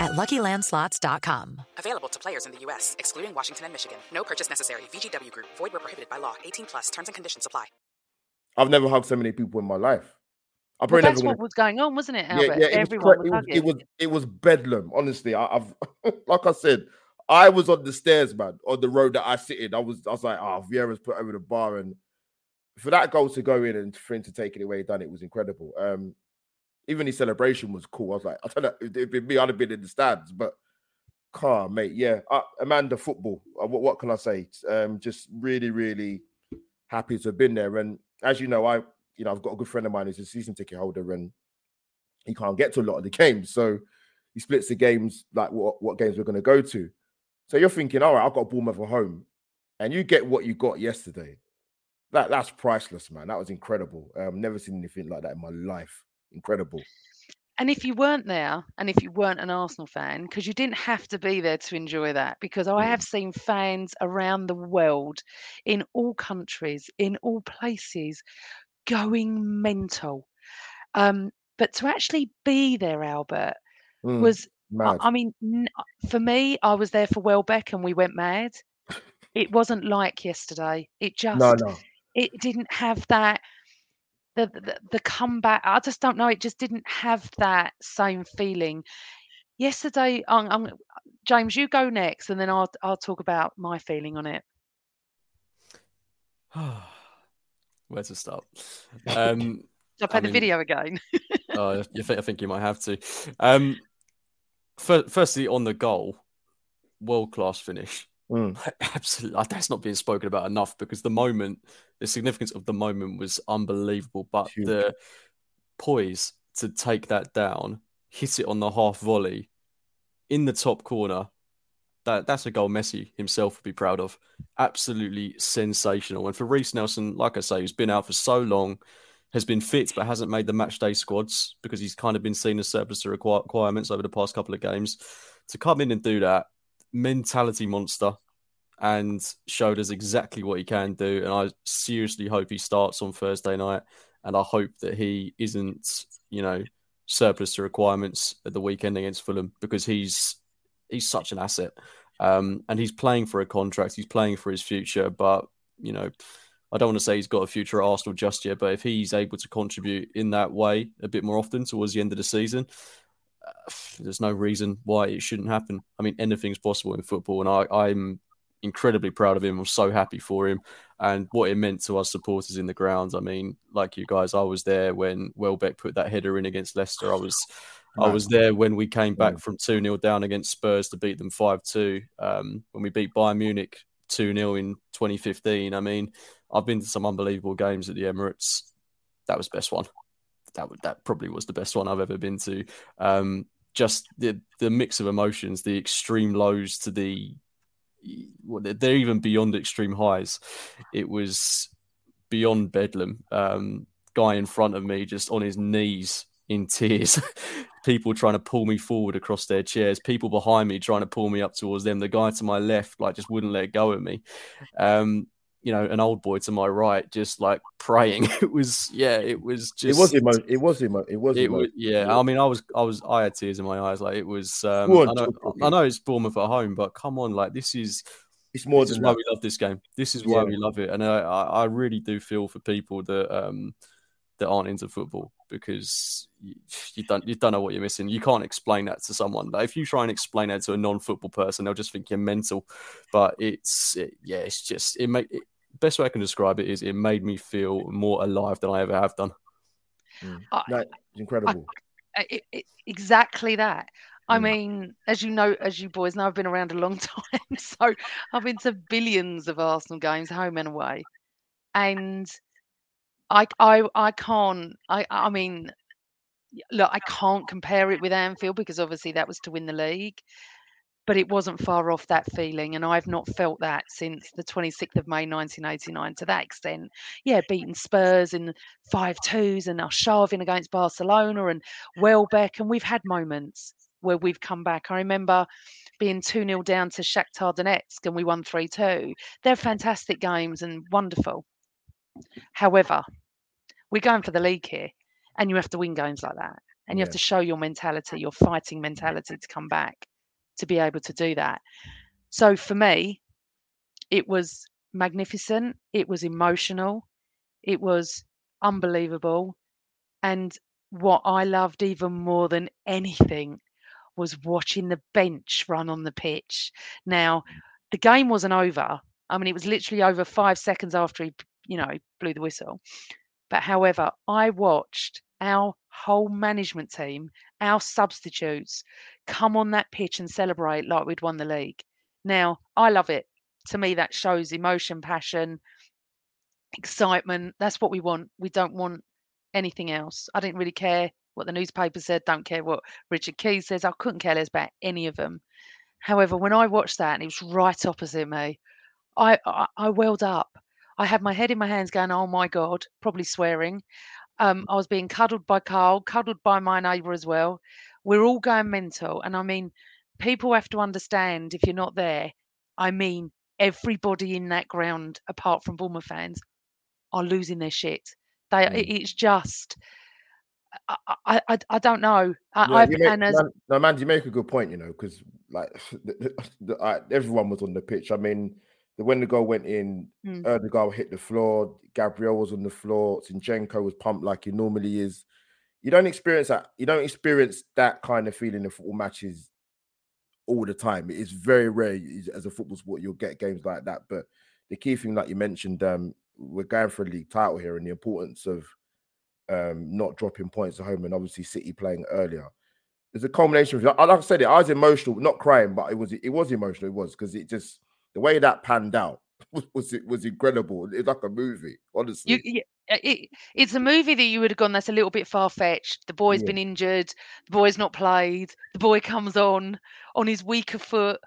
at luckylandslots.com. Available to players in the U.S., excluding Washington and Michigan. No purchase necessary. VGW Group, void where prohibited by law. 18 plus terms and conditions apply. I've never hugged so many people in my life. I'm Well, probably that's never what was going on, wasn't it, yeah, Albert? yeah, it Everyone cra- was it, was, it was it was bedlam. Honestly, I, I've like I said, I was on the stairs, man, on the road that I sit in. I was I was like, oh, Vieira's put over the bar, and for that goal to go in and for him to take it away, done it was incredible. Um, even his celebration was cool. I was like, I don't know, if it'd been me, I'd have been in the stands, but car, mate, yeah. Uh, Amanda, football. Uh, what, what can I say? Um, just really, really happy to have been there. And as you know, I, you know, I've got a good friend of mine who's a season ticket holder, and he can't get to a lot of the games, so he splits the games like what what games we're going to go to. So you're thinking, all right, I've got Bournemouth at home, and you get what you got yesterday. That that's priceless, man. That was incredible. Um, never seen anything like that in my life. Incredible. And if you weren't there, and if you weren't an Arsenal fan, because you didn't have to be there to enjoy that, because I have seen fans around the world, in all countries, in all places, going mental. Um, but to actually be there, Albert, Mm. was Mad. I, I mean, n- for me, I was there for Welbeck and we went mad. It wasn't like yesterday. It just, no, no. it didn't have that. The, the the comeback, I just don't know. It just didn't have that same feeling. Yesterday, um, um, James, you go next, and then I'll I'll talk about my feeling on it. Where to start? Um, I play I the video again? oh, you think, I think you might have to. Um, fir- firstly, on the goal, world class finish. Mm. Absolutely, that's not being spoken about enough because the moment, the significance of the moment was unbelievable. But the poise to take that down, hit it on the half volley in the top corner. That, that's a goal Messi himself would be proud of. Absolutely sensational. And for Reiss Nelson, like I say, who's been out for so long, has been fit but hasn't made the match day squads because he's kind of been seen as surplus to requirements over the past couple of games. To come in and do that, mentality monster, and showed us exactly what he can do. And I seriously hope he starts on Thursday night. And I hope that he isn't, you know, surplus to requirements at the weekend against Fulham because he's he's such an asset. Um, and he's playing for a contract. He's playing for his future. But you know, I don't want to say he's got a future at Arsenal just yet. But if he's able to contribute in that way a bit more often towards the end of the season, there's no reason why it shouldn't happen. I mean, anything's possible in football, and I, I'm incredibly proud of him. I'm so happy for him and what it meant to us supporters in the grounds. I mean, like you guys, I was there when Welbeck put that header in against Leicester. I was I was there when we came back from 2 0 down against Spurs to beat them 5 2. Um, when we beat Bayern Munich 2 0 in 2015. I mean, I've been to some unbelievable games at the Emirates. That was the best one. That would, that probably was the best one I've ever been to. Um, just the the mix of emotions, the extreme lows to the well, they're- even beyond extreme highs. It was beyond bedlam. Um, guy in front of me just on his knees in tears. people trying to pull me forward across their chairs. People behind me trying to pull me up towards them. The guy to my left like just wouldn't let go of me. Um, you know, an old boy to my right just like praying. It was yeah, it was just It was emo. It was emo. It was it was, yeah. I mean, I was, I was, I had tears in my eyes. Like it was. Um, I know, I know it's Bournemouth at home, but come on, like this is, It's more this is than why that. we love this game. This is why Yeah. we love it, and I I really do feel for people that um that aren't into football because you, you don't you don't know what you're missing. You can't explain that to someone. Like, if you try and explain that to a non-football person, they'll just think you're mental. But it's it, yeah, it's just it make it, best way I can describe it is it made me feel more alive than I ever have done. I- No, it's incredible. Uh, it, it, exactly that. I Mm. mean, as you know, as you boys know, I've been around a long time, so I've been to billions of Arsenal games, home and away, and I, I, I can't. I, I mean, look, I can't compare it with Anfield because obviously that was to win the league, but it wasn't far off that feeling, and I've not felt that since the 26th of May 1989 to that extent. Yeah, beating Spurs in five twos and Arshavin against Barcelona and Welbeck, and we've had moments where we've come back. I remember being 2 0 down to Shakhtar Donetsk and we won 3 2. They're fantastic games and wonderful. However, we're going for the league here, and you have to win games like that. And you have to show your mentality, your fighting mentality to come back to be able to do that. So for me, it was magnificent. It was emotional. It was unbelievable. And what I loved even more than anything was watching the bench run on the pitch. Now, the game wasn't over. I mean, it was literally over five seconds after he, you know, blew the whistle. But however, I watched our whole management team, our substitutes, come on that pitch and celebrate like we'd won the league. Now, I love it. To me, that shows emotion, passion, excitement. That's what we want. We don't want anything else. I didn't really care what the newspaper said, don't care what Richard Keys says. I couldn't care less about any of them. However, when I watched that and it was right opposite me, I, I, I welled up. I had my head in my hands going, oh my God, probably swearing. Um, I was being cuddled by Carl, cuddled by my neighbour as well. We're all going mental. And I mean, people have to understand if you're not there, I mean, everybody in that ground, apart from Bournemouth fans, are losing their shit. They, Mm. it's just, I, I, I, I don't know. I, Yeah, make, and as man, no, man, you make a good point, you know, because like the, the, the, uh, everyone was on the pitch. I mean, when the goal went in, Mm. Odegaard hit the floor, Gabriel was on the floor, Zinchenko was pumped like he normally is. You don't experience that. You don't experience that kind of feeling in football matches all the time. It's very rare as a football sport you'll get games like that. But the key thing, like you mentioned, um, we're going for a league title here, and the importance of um, not dropping points at home, and obviously City playing earlier. It's a culmination of like I said it. I was emotional, not crying, but it was it was emotional. It was because it just the way that panned out was was, it was incredible. It's like a movie, honestly. you, you, uh, it, it's a movie that you would have gone. That's a little bit far fetched. The boy's Yeah. been injured. The boy's not played. The boy comes on on his weaker foot,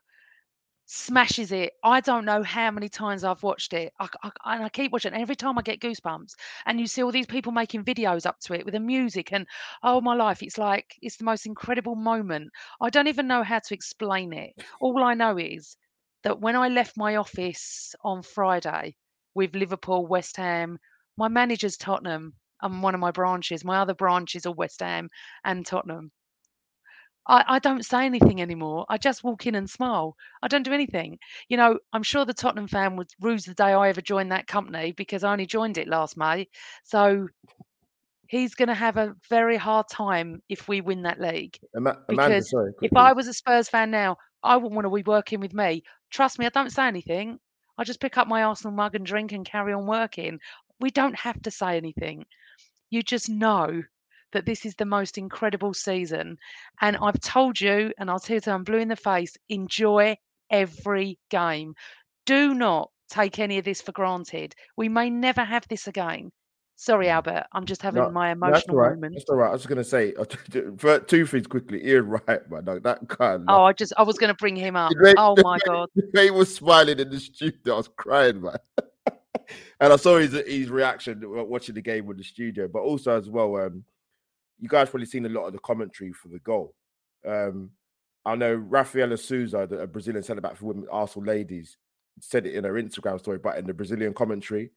smashes it. I don't know how many times I've watched it. I, I- and I keep watching. Every time I get goosebumps, and you see all these people making videos up to it with the music, and oh my life, it's like it's the most incredible moment. I don't even know how to explain it. All I know is that when I left my office on Friday with Liverpool, West Ham, my manager's Tottenham, and one of my branches, my other branches are West Ham and Tottenham. I, I don't say anything anymore. I just walk in and smile. I don't do anything. You know, I'm sure the Tottenham fan would ruse the day I ever joined that company because I only joined it last May. So he's going to have a very hard time if we win that league. Ama- Amanda, Because sorry, if. I was a Spurs fan now, I wouldn't want to be working with me. Trust me, I don't say anything. I just pick up my Arsenal mug and drink and carry on working. We don't have to say anything. You just know that this is the most incredible season. And I've told you, and I'll tell you I'm blue in the face, enjoy every game. Do not take any of this for granted. We may never have this again. Sorry, Albert. I'm just having No, my no, that's emotional right. moment. That's all right. I was going to say two things quickly. Ian Wright, man, like, that guy. Oh, I just I was going to bring him up. Way- Oh my way- god. he was smiling in the studio. I was crying, man. and I saw his his reaction watching the game with the studio, but also as well, um, you guys probably seen a lot of the commentary for the goal. Um, I know Rafaelle Souza, the Brazilian centre back for women Arsenal ladies, said it in her Instagram story, but in the Brazilian commentary,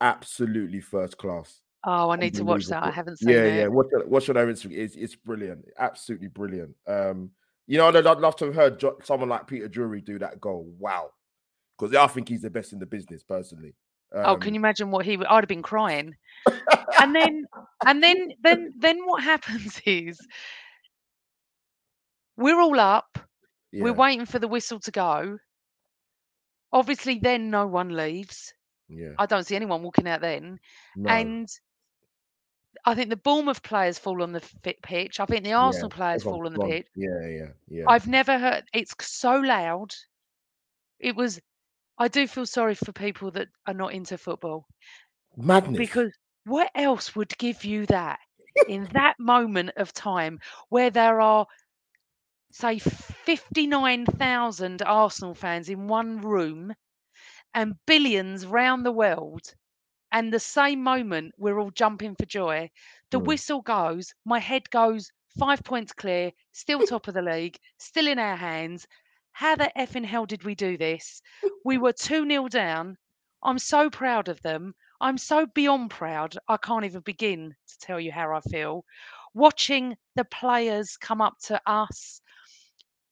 absolutely first class. Oh, I need to watch that. I haven't seen Yeah, it. yeah. Watch it. Watch on Instagram. It's it's brilliant. Absolutely brilliant. Um, you know, I'd, I'd love to have heard someone like Peter Drury do that goal. Wow, because I think he's the best in the business, personally. oh, can Um, you imagine what he would? I'd have been crying. and then, and then, then, then what happens is we're all up. We're waiting for the whistle to go. Obviously, then no one leaves. Yeah. I don't see anyone walking out then. No. And I think the Bournemouth players fall on the fit pitch. I think the Yeah, Arsenal players fall on the pitch. Yeah, yeah, yeah. I've never heard it's so loud. It was I do feel sorry for people that are not into football Madness. because what else would give you that in that moment of time where there are say 59,000 Arsenal fans in one room and billions round the world and the same moment we're all jumping for joy. The Mm. whistle goes my head goes 5 points clear still top of the league still in our hands. How the effing hell did we do this? We were 2 nil down. I'm so proud of them. I'm so beyond proud i can't even begin to tell you how i feel. Watching the players come up to us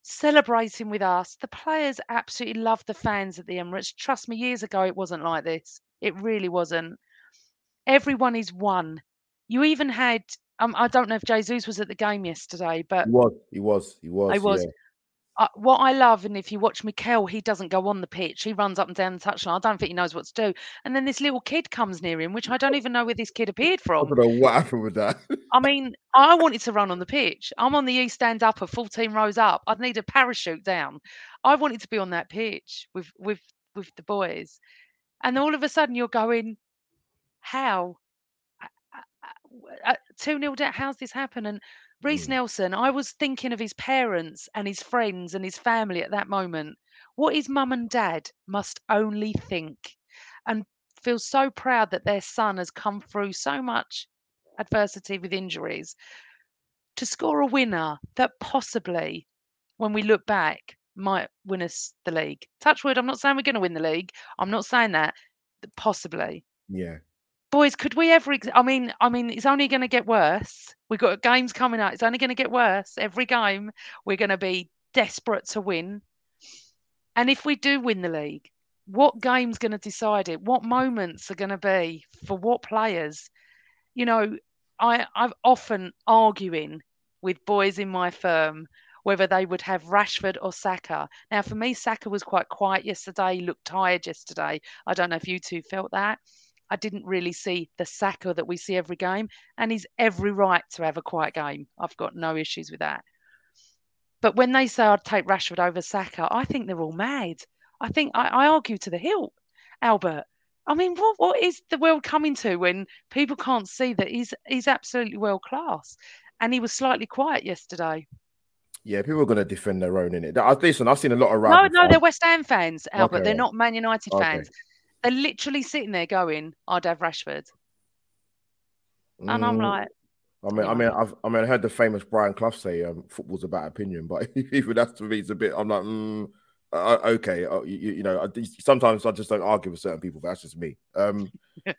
celebrating with us. The players absolutely love the fans at the Emirates. Trust me, years ago it wasn't like this. It really wasn't. Everyone is one. You even had um, I don't know if Jesus was at the game yesterday, but he was, he was, he was. I was. yeah. Uh, what I love, and if you watch Mikel, he doesn't go on the pitch. He runs up and down the touchline. I don't think he knows what to do. And then this little kid comes near him, which I don't even know where this kid appeared from. I don't know what happened with that. I mean, I wanted to run on the pitch. I'm on the east stand upper, 14 rows up. I'd need a parachute down. I wanted to be on that pitch with with with the boys. And all of a sudden you're going, how? 2 nil down. How's this happen? And Reiss mm. Nelson, I was thinking of his parents and his friends and his family at that moment. What his mum and dad must only think and feel so proud that their son has come through so much adversity with injuries to score a winner that possibly, when we look back, might win us the league. Touchwood, I'm not saying we're going to win the league. I'm not saying that. Possibly. Yeah. Boys, could we ever? Ex- I mean, I mean, it's only going to get worse. We've got games coming up. It's only going to get worse. Every game, we're going to be desperate to win. And if we do win the league, what game's going to decide it? What moments are going to be for what players? You know, I I've often arguing with boys in my firm whether they would have Rashford or Saka. Now, for me, Saka was quite quiet yesterday. He looked tired yesterday. I don't know if you two felt that. I didn't really see the Saka that we see every game, and he's every right to have a quiet game. I've got no issues with that. But when they say I'd take Rashford over Saka, I think they're all mad. I think I, I argue to the hilt, Albert. I mean, what what is the world coming to when people can't see that he's he's absolutely world class, and he was slightly quiet yesterday. Yeah, people are going to defend their own in it. Listen, I've seen a lot of no, no, they're West Ham fans, Albert. Okay. They're not Man United Okay. fans. They're literally sitting there going, "I'd have Rashford," and I'm Mm, like, I mean, I mean, I've, I mean, I heard the famous Brian Clough say, um, "Football's about opinion," but even that's to me, it's a bit. I'm like, mm, uh, okay, uh, you, you know, I, sometimes I just don't argue with certain people, but that's just me. Um,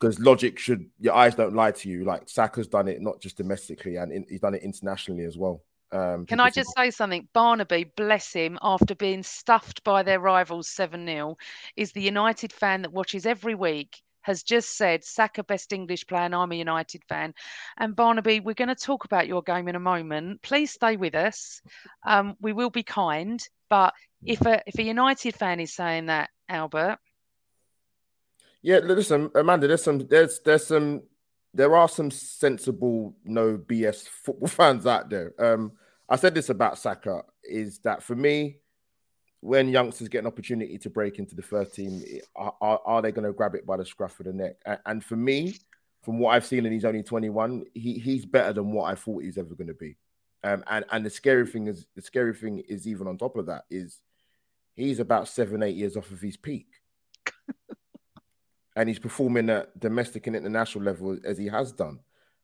because logic should, your eyes don't lie to you. Like Saka's done it not just domestically, and in, he's done it internationally as well. Um, Can I just say something? Barnaby, bless him, after being stuffed by their rivals 7 0, is the United fan that watches every week, has just said, Saka, best English player, and I'm a United fan. And Barnaby, we're going to talk about your game in a moment. Please stay with us. Um, we will be kind, but if a, if a United fan is saying that, Albert, Yeah, listen, Amanda. There's some, there's, there's some, there are some sensible, no BS football fans out there. Um, I said this about Saka is that for me, when youngsters get an opportunity to break into the first team, are, are, they going to grab it by the scruff of the neck? And, and for me, from what I've seen, and he's only 21, he, he's better than what I thought he's ever going to be. Um, and and the scary thing is, the scary thing is even on top of that is he's about seven, eight years off of his peak and he's performing at domestic and international level as he has done.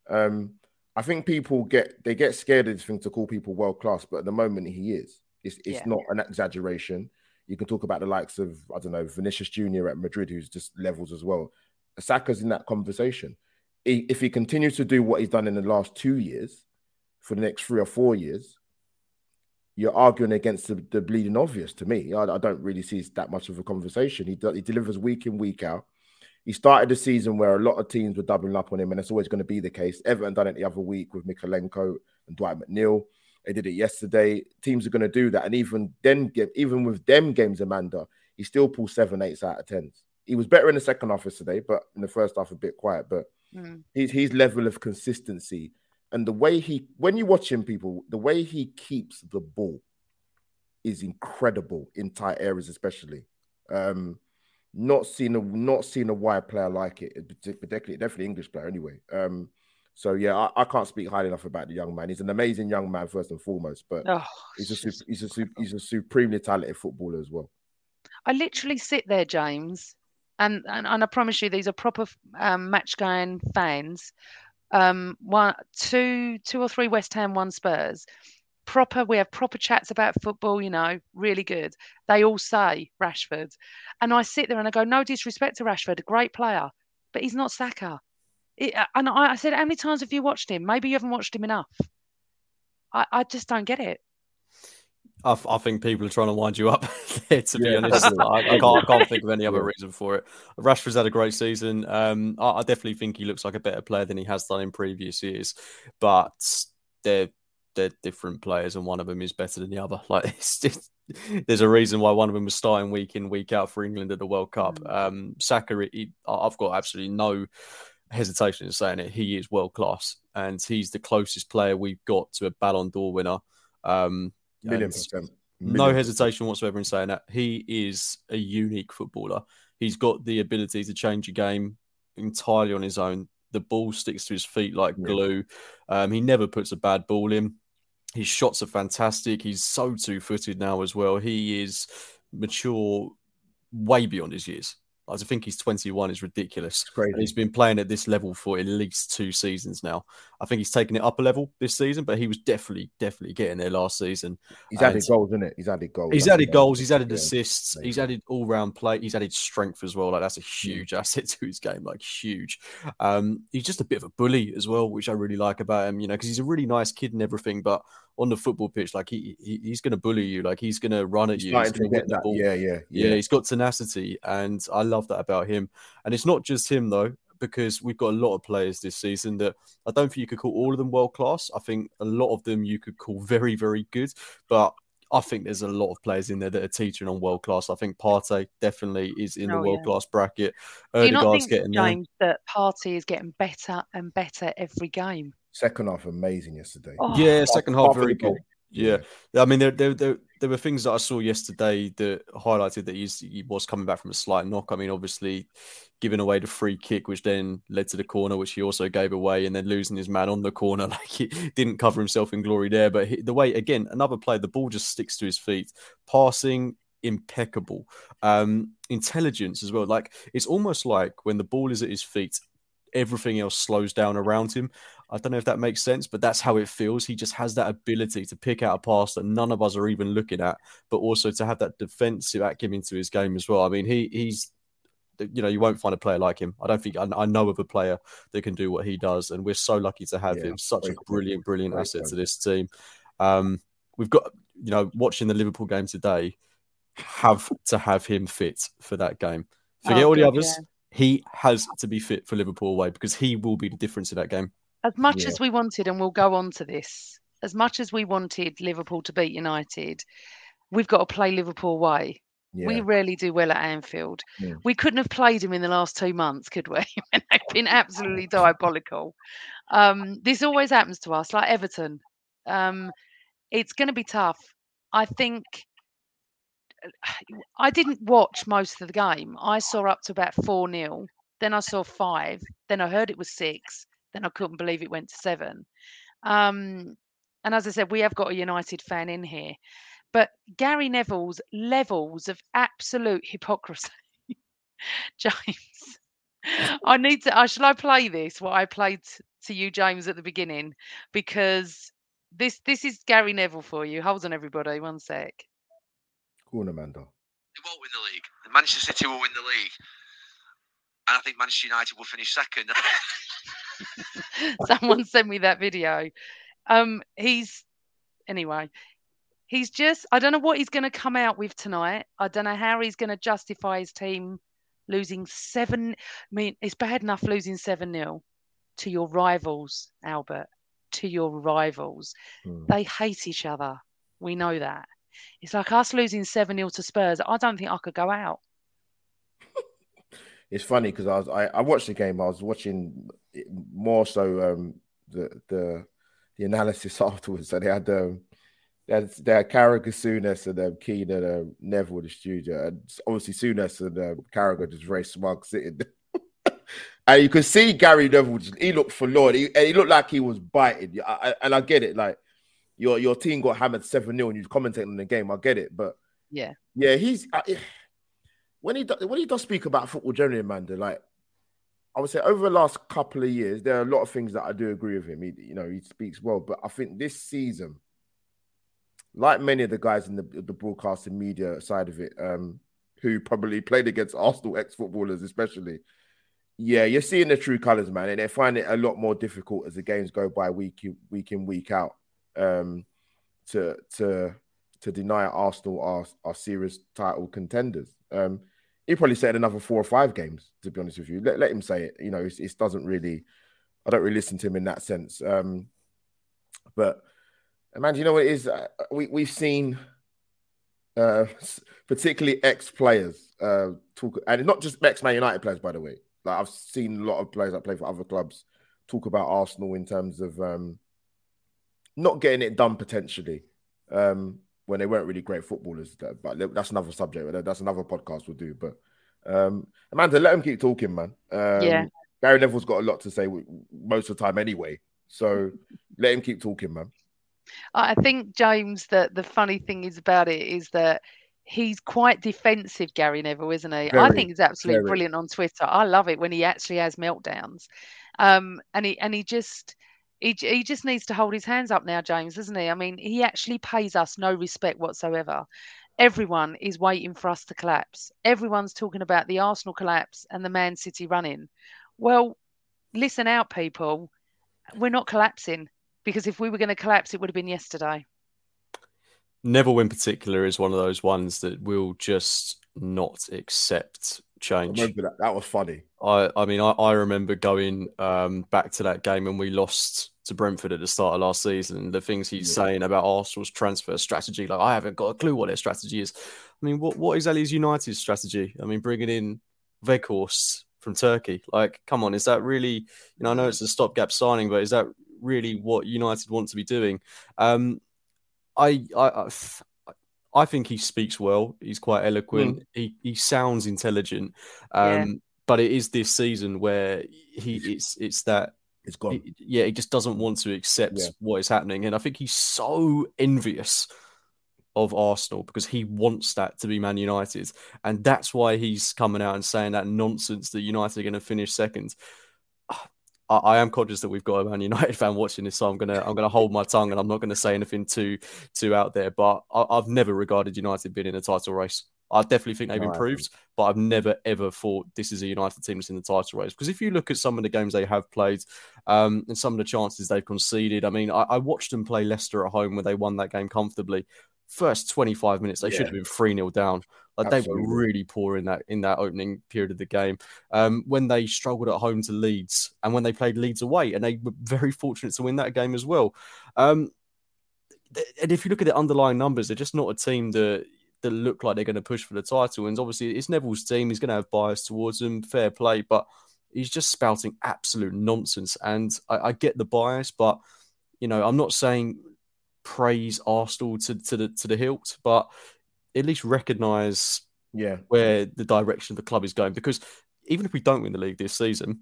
Um, I think people get they get scared of this thing to call people world class, but at the moment he is. It's it's Yeah. not an exaggeration. You can talk about the likes of I don't know Vinicius Junior at Madrid, who's just levels as well. Saka's in that conversation. He- If he continues to do what he's done in the last two years, for the next three or four years, you're arguing against the, the bleeding obvious to me. I, I don't really see that much of a conversation. He, he delivers week in, week out. He started the season where a lot of teams were doubling up on him, and it's always going to be the case. Everton done it the other week with Mykolenko and Dwight McNeil. They did it yesterday. Teams are going to do that, and even then, even with them games, Amanda, he still pulls seven, eights out of tens. He was better in the second half yesterday, but in the first half a bit quiet. But Mm. his his level of consistency and the way he when you watch him, people, the way he keeps the ball is incredible in tight areas, especially. Um, not seen a not seen a wide player like it, particularly definitely English player anyway. Um, so yeah, I, I can't speak highly enough about the young man. He's an amazing young man first and foremost, but Oh, he's a he's a he's a supremely talented footballer as well. I literally sit there, James, and and, and I promise you, these are proper um, match going fans. Um, one, two, two or three West Ham, one Spurs. Proper, we have proper chats about football. You know, really good. They all say Rashford, and I sit there and I go, no disrespect to Rashford, a great player, but he's not Saka. It, and I, I said, how many times have you watched him? Maybe you haven't watched him enough. I, I just don't get it. I, I think people are trying to wind you up there, to be Yeah, honest. I, I, can't, I can't think of any other reason for it. Rashford's had a great season. Um, I, I definitely think he looks like a better player than he has done in previous years, but they're they're different players, and one of them is better than the other. Like it's just, there's a reason why one of them was starting week in week out for England at the World Cup. Um, Saka, he, I've got absolutely no hesitation in saying it. He is world class, and he's the closest player we've got to a Ballon d'Or winner. Um, Million percent. no hesitation whatsoever in saying that he is a unique footballer. He's got the ability to change a game entirely on his own. The ball sticks to his feet like Yeah. glue. Um, he never puts a bad ball in. His shots are fantastic. He's so two footed now as well. He is mature way beyond his years. I think he's 21 is ridiculous. crazy. And he's been playing at this level for at least two seasons now. I think he's taken it up a level this season, but he was definitely, definitely getting there last season. He's added goals, isn't it? He's added goals. He's added goals. He's added assists. He's added all round play. He's added strength as well. Like that's a huge asset to his game. Like huge. Um, he's just a bit of a bully as well, which I really like about him. You know, because he's a really nice kid and everything, but on the football pitch, like he, he he's going to bully you. Like he's going to run at He's you. He's gonna get the ball. Yeah, yeah, Yeah, yeah. he's got tenacity, and I love that about him. And it's not just him though, because we've got a lot of players this season that I don't think you could call all of them world class. I think a lot of them you could call very, very good, but. I think there's a lot of players in there that are teetering on world class. I think Partey definitely is in the Oh, world yeah. class bracket. Do you not Odegaard's think, getting there. That Partey is getting better and better every game? Second half amazing yesterday. Oh, Yeah, second half half very the goal. good. Yeah, I mean, there, there, there, there were things that I saw yesterday that highlighted that he's, he was coming back from a slight knock. I mean, obviously, giving away the free kick, which then led to the corner, which he also gave away, and then losing his man on the corner, like he didn't cover himself in glory there. But he, the way, again, another play, the ball just sticks to his feet, passing impeccable, um, intelligence as well. Like it's almost like when the ball is at his feet, everything else slows down around him. I don't know if that makes sense, but that's how it feels. He just has that ability to pick out a pass that none of us are even looking at, but also to have that defensive acumen to his game as well. I mean, he he's you know you won't find a player like him. I don't think I, I know of a player that can do what he does, and we're so lucky to have Yeah, him. Such a brilliant, brilliant Great asset to this team. Um, we've got you know watching the Liverpool game today, have to have him fit for that game. Forget Oh, all the others. yeah. He has to be fit for Liverpool away because he will be the difference in that game. As much Yeah. as we wanted, and we'll go on to this, as much as we wanted Liverpool to beat United, we've got to play Liverpool away. Yeah. We rarely do well at Anfield. Yeah. We couldn't have played them in the last two months, could we? They've been absolutely diabolical. Um, this always happens to us, like Everton. Um, it's going to be tough. I think I didn't watch most of the game. I saw up to about 4 0. Then I saw five. Then I heard it was six. Then I couldn't believe it went to seven. Um, and as I said, we have got a United fan in here. But Gary Neville's levels of absolute hypocrisy. James, I need to. Uh, shall I play this? What I played to you, James, at the beginning, because this this is Gary Neville for you. Hold on, everybody, one sec. Go on, Amanda. They won't win the league. Manchester City will win the league. And I think Manchester United will finish second. Someone sent me that video. Um, he's anyway. He's just. I don't know what he's going to come out with tonight. I don't know how he's going to justify his team losing seven. I mean, it's bad enough losing seven 0 to your rivals, Albert. To your rivals, Hmm. they hate each other. We know that. It's like us losing seven 0 to Spurs. I don't think I could go out. It's funny because I was I, I watched the game. I was watching it more so um the the the analysis afterwards. So they had um they had, they had Carragher, Souness, and um, Keane and um, Neville in the studio, and obviously Souness and um, Carragher just very smug sitting. there. and you could see Gary Neville. Just, he looked forlorn. He, and he looked like he was biting. I, I, and I get it. Like your your team got hammered seven 0 and you're commentating on the game. I get it, but Yeah. yeah, he's I, when he do- when he does speak about football generally, Amanda. Like I would say, over the last couple of years, there are a lot of things that I do agree with him. He, you know, he speaks well, but I think this season, like many of the guys in the the broadcasting media side of it, um, who probably played against Arsenal ex footballers, especially. Yeah, you're seeing the true colours, man, and they find it a lot more difficult as the games go by week in, week in week out. Um, to to to deny Arsenal are are serious title contenders. Um, he probably said another four or five games. To be honest with you, let, let him say it. You know, it, doesn't really. I don't really listen to him in that sense. Um, but man, you know what it is? Uh, we we've seen, uh, particularly ex players, uh, talk, and not just ex Man United players, by the way. Like I've seen a lot of players that play for other clubs talk about Arsenal in terms of um, not getting it done potentially um, when they weren't really great footballers. But that's another subject. That's another podcast we'll do. But um, Amanda, let him keep talking, man. Um, Yeah. Gary Neville's got a lot to say most of the time anyway. So let him keep talking, man. I think James that the funny thing is about it is that he's quite defensive, Gary Neville, isn't he? I think he's absolutely very. brilliant on Twitter. I love it when he actually has meltdowns. Um, and he and he just he, he just needs to hold his hands up now, James, doesn't he? I mean, he actually pays us no respect whatsoever. Everyone is waiting for us to collapse. Everyone's talking about the Arsenal collapse and the Man City running. Well, listen out, people. We're not collapsing because if we were going to collapse, it would have been yesterday. Neville, in particular, is one of those ones that will just not accept change. that. That was funny. I, I mean, I, I remember going um, back to that game when we lost to Brentford at the start of last season. The things he's Yeah. saying about Arsenal's transfer strategy, like I haven't got a clue what their strategy is. I mean, what what exactly is United's strategy? I mean, bringing in Weghorst from Turkey, like, come on, is that really? You know, I know it's a stopgap signing, but is that really what United want to be doing? Um, I, I, I think he speaks well. He's quite eloquent. He he sounds intelligent. Um, Yeah. but it is this season where he it's it's that It's gone. he- yeah he just doesn't want to accept Yeah. what is happening, and I think he's so envious of Arsenal because he wants that to be Man United, and that's why he's coming out and saying that nonsense that United are going to finish second. I, I am conscious that we've got a Man United fan watching this, so I'm gonna I'm gonna hold my tongue and I'm not gonna say anything too too out there. But I, I've never regarded United being in a title race. I definitely think they've No, improved, but I've never ever thought this is a United team that's in the title race. Because if you look at some of the games they have played um, and some of the chances they've conceded, I mean, I, I watched them play Leicester at home where they won that game comfortably. First 25 minutes, they should have been 3 0 down. Like they were really poor in that in that opening period of the game. Um, when they struggled at home to Leeds and when they played Leeds away, and they were very fortunate to win that game as well. Um, and if you look at the underlying numbers, they're just not a team that that look like they're going to push for the title. And obviously, it's Neville's team; he's going to have bias towards them. Fair play, but he's just spouting absolute nonsense. And I, I get the bias, but you know, I'm not saying praise Arsenal to, to the to the hilt, but at least recognise Yeah. where the direction of the club is going. Because even if we don't win the league this season,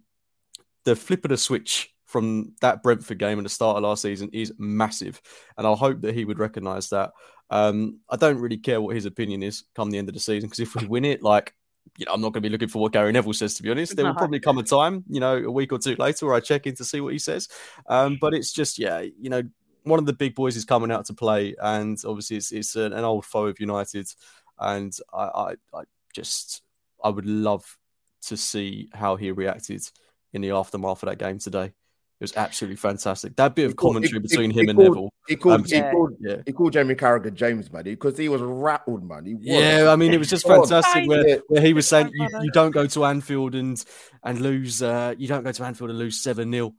the flip of the switch from that Brentford game at the start of last season is massive. And I hope that he would recognise that. Um, I don't really care what his opinion is come the end of the season, because if we win it, like, you know, I'm not going to be looking for what Gary Neville says, to be honest. There will probably come a time, you know, a week or two later where I check in to see what he says. Um, but it's just, yeah, you know, one of the big boys is coming out to play, and obviously it's, it's an, an old foe of United. And I, I, I just, I would love to see how he reacted in the aftermath of that game today. It was absolutely fantastic. That bit of commentary he- between he him and called- Neville. He called, um, he, Yeah. called, yeah. he called Jamie Carragher James, man, because he was rattled, man. He was. Yeah, I mean, it was just fantastic where, where he was saying you, you don't go to Anfield and and lose uh, you don't go to Anfield and lose seven 0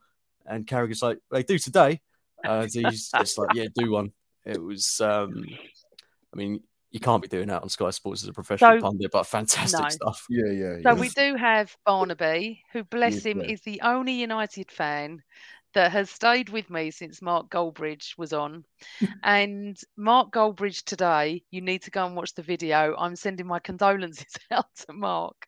and Carragher's like they do today. Uh, and he's just like yeah, do one. It was, um, I mean, you can't be doing that on Sky Sports as a professional So- pundit, but fantastic No. stuff. Yeah, yeah. So we do have Barnaby, who, bless Yes, him, yeah. is the only United fan that has stayed with me since Mark Goldbridge was on. and Mark Goldbridge today, you need to go and watch the video. I'm sending my condolences out to Mark.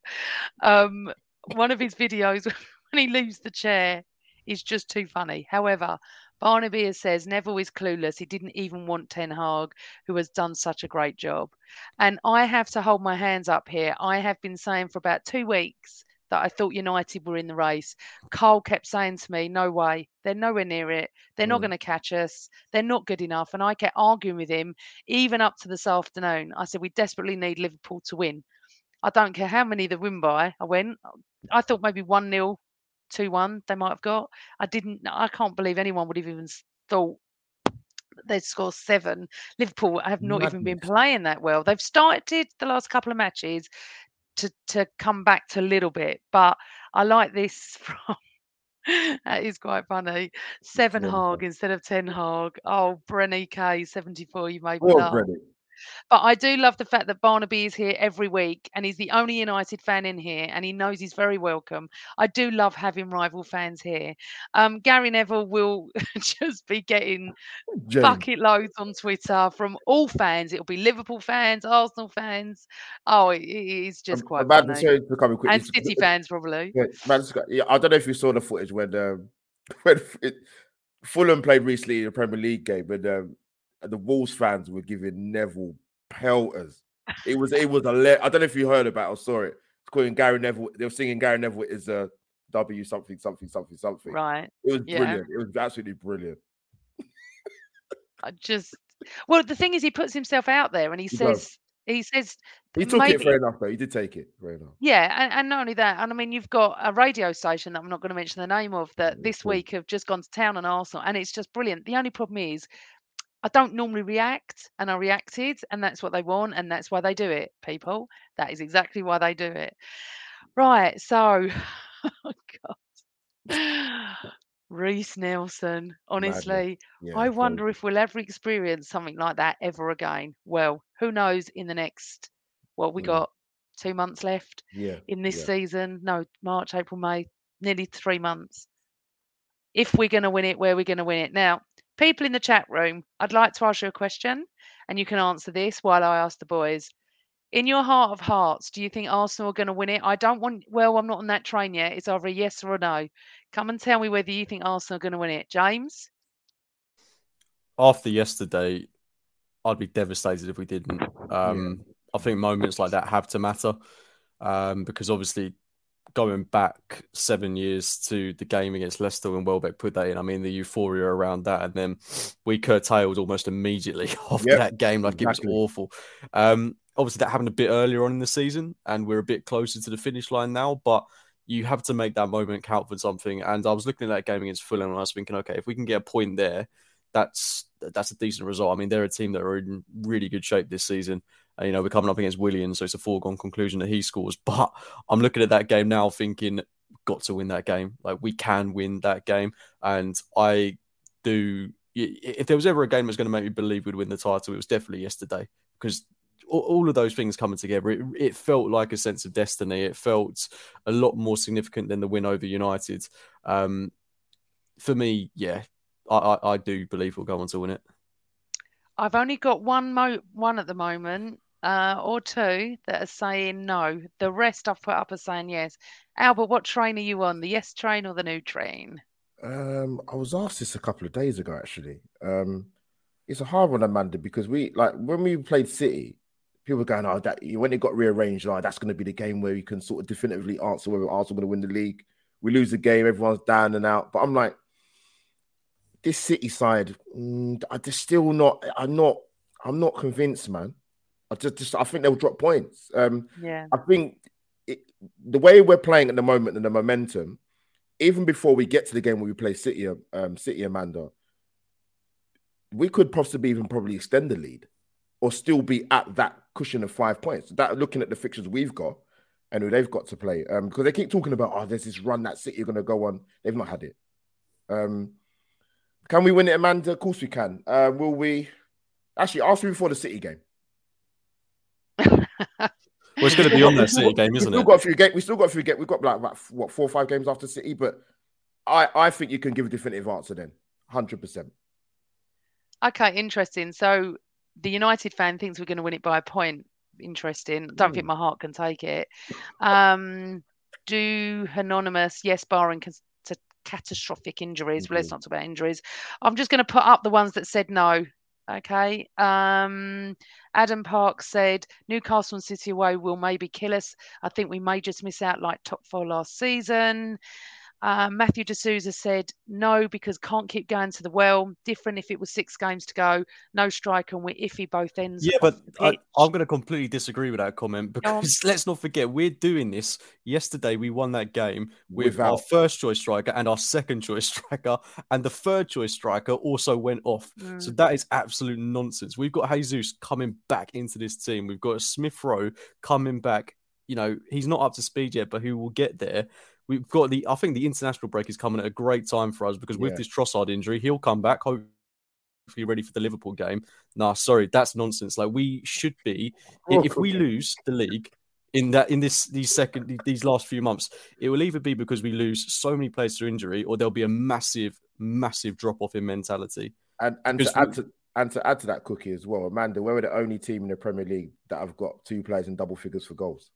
Um, one of his videos when he leaves the chair is just too funny. However, Barnaby says Neville is clueless. He didn't even want Ten Hag, who has done such a great job. And I have to hold my hands up here. I have been saying for about two weeks that I thought United were in the race. Carl kept saying to me, No way, they're nowhere near it. They're not Mm. going to catch us. They're not good enough. And I kept arguing with him, even up to this afternoon. I said, We desperately need Liverpool to win. I don't care how many they win by. I went, I thought maybe 1 0, 2 1 they might have got. I didn't, I can't believe anyone would have even thought they'd score seven. Liverpool have not even been playing that well. They've started the last couple of matches to to come back to a little bit, but I like this from. that is quite funny. Seven Really Hog instead of ten Hog. Oh, Brenny K seventy four. You made me laugh. But I do love the fact that Barnaby is here every week and he's the only United fan in here and he knows he's very welcome. I do love having rival fans here. Um, Gary Neville will just be getting James. bucket loads on Twitter from all fans. It'll be Liverpool fans, Arsenal fans. Oh, it, it is just I'm quite about funny. to come quick. And City fans probably. Yeah, man, it's got- yeah, I don't know if you saw the footage when um, when it, Fulham played recently in the Premier League game, and um, the Wolves fans were giving Neville pelters. It was it was a le- I don't know if you heard about it or saw it. It's calling Gary Neville. They were singing Gary Neville is a W something something something something. Right. It was Yeah. brilliant. It was absolutely brilliant. I just well, the thing is, he puts himself out there and he He does. says he says He took maybe, it fair enough though. He did take it fair enough. Yeah, and, and not only that, and I mean, you've got a radio station that I'm not going to mention the name of that this week have just gone to town on Arsenal, and it's just brilliant. The only problem is, I don't normally react, and I reacted, and that's what they want, and that's why they do it. People, that is exactly why they do it. Right, so, oh God, Reiss Nelson. Honestly, Yeah, I wonder if we'll ever experience something like that ever again. Well, who knows? In the next, well, we Mm. got two months left Yeah. in this yeah. season. No, March, April, May, nearly three months. If we're going to win it, where we're going to win it. Now, people in the chat room, I'd like to ask you a question, and you can answer this while I ask the boys. In your heart of hearts, do you think Arsenal are going to win it? I don't want, well, I'm not on that train yet. It's either a yes or a no. Come and tell me whether you think Arsenal are going to win it. James? After yesterday, I'd be devastated if we didn't. Um, I think moments like that have to matter um, because obviously going back seven years to the game against Leicester when Welbeck put that in, I mean, the euphoria around that, and then we curtailed almost immediately after Yep, that game, like exactly. it was awful. Um, obviously, that happened a bit earlier on in the season, and we're a bit closer to the finish line now, but you have to make that moment count for something. And I was looking at that game against Fulham, and I was thinking, okay, if we can get a point there, that's that's a decent result. I mean, they're a team that are in really good shape this season. You know, we're coming up against Willian, so it's a foregone conclusion that he scores. But I'm looking at that game now, thinking, got to win that game. Like we can win that game, and I do. If there was ever a game that's going to make me believe we'd win the title, it was definitely yesterday because all, all of those things coming together, it, it felt like a sense of destiny. It felt a lot more significant than the win over United. Um, for me, yeah, I, I, I do believe we'll go on to win it. I've only got one mo one at the moment, uh, or two that are saying no. The rest I've put up are saying yes. Albert, what train are you on? The yes train or the new train? Um, I was asked this a couple of days ago, actually. Um, it's a hard one, Amanda, because we like when we played City, people were going, "Oh, that when it got rearranged, like that's going to be the game where you can sort of definitively answer whether Arsenal going to win the league." We lose the game, everyone's down and out. But I'm like, this City side, mm, I just still not. I'm not. I'm not convinced, man. I just, just I think they'll drop points. Um, Yeah. I think it, the way we're playing at the moment and the momentum, even before we get to the game where we play City, um, City Amanda, we could possibly even probably extend the lead, or still be at that cushion of five points. That looking at the fixtures we've got and who they've got to play, um, because they keep talking about oh, there's this run that City are going to go on. They've not had it. Um, can we win it, Amanda? Of course we can. Uh, will we? Actually, ask me before the City game. Well, it's going to be on that City game, isn't we still it? got a few games. We still got a few games. We've got like about, what four or five games after City, but I I think you can give a definitive answer then, hundred percent. Okay, interesting. So the United fan thinks we're going to win it by a point. Interesting. Don't think my heart can take it. Um, do anonymous, yes, barring cas- to catastrophic injuries. Well, let's not talk about injuries. I'm just going to put up the ones that said no. Okay. Um, Adam Park said Newcastle and City away will maybe kill us. I think we may just miss out like top four last season. Uh, Matthew D'Souza said no because can't keep going to the well. Different if it was six games to go, no striker and we're iffy both ends. Yeah, but I, I'm going to completely disagree with that comment Go on. because let's not forget we're doing this. Yesterday, we won that game with our first choice striker and our second choice striker, and the third choice striker also went off. So Mm. that is absolute nonsense. We've got Jesus coming back into this team. We've got Smith Rowe coming back. You know, he's not up to speed yet, but he will get there. We've got the, I think the international break is coming at a great time for us because with Yeah. this Trossard injury, he'll come back. Hopefully, ready for the Liverpool game. Nah, sorry, that's nonsense. Like we should be. Oh, if we okay. lose the league in that in this these second these last few months, it will either be because we lose so many players to injury, or there'll be a massive, massive drop off in mentality. And and Because to add to and to add to that cookie as well, Amanda, we're the only team in the Premier League that have got two players in double figures for goals.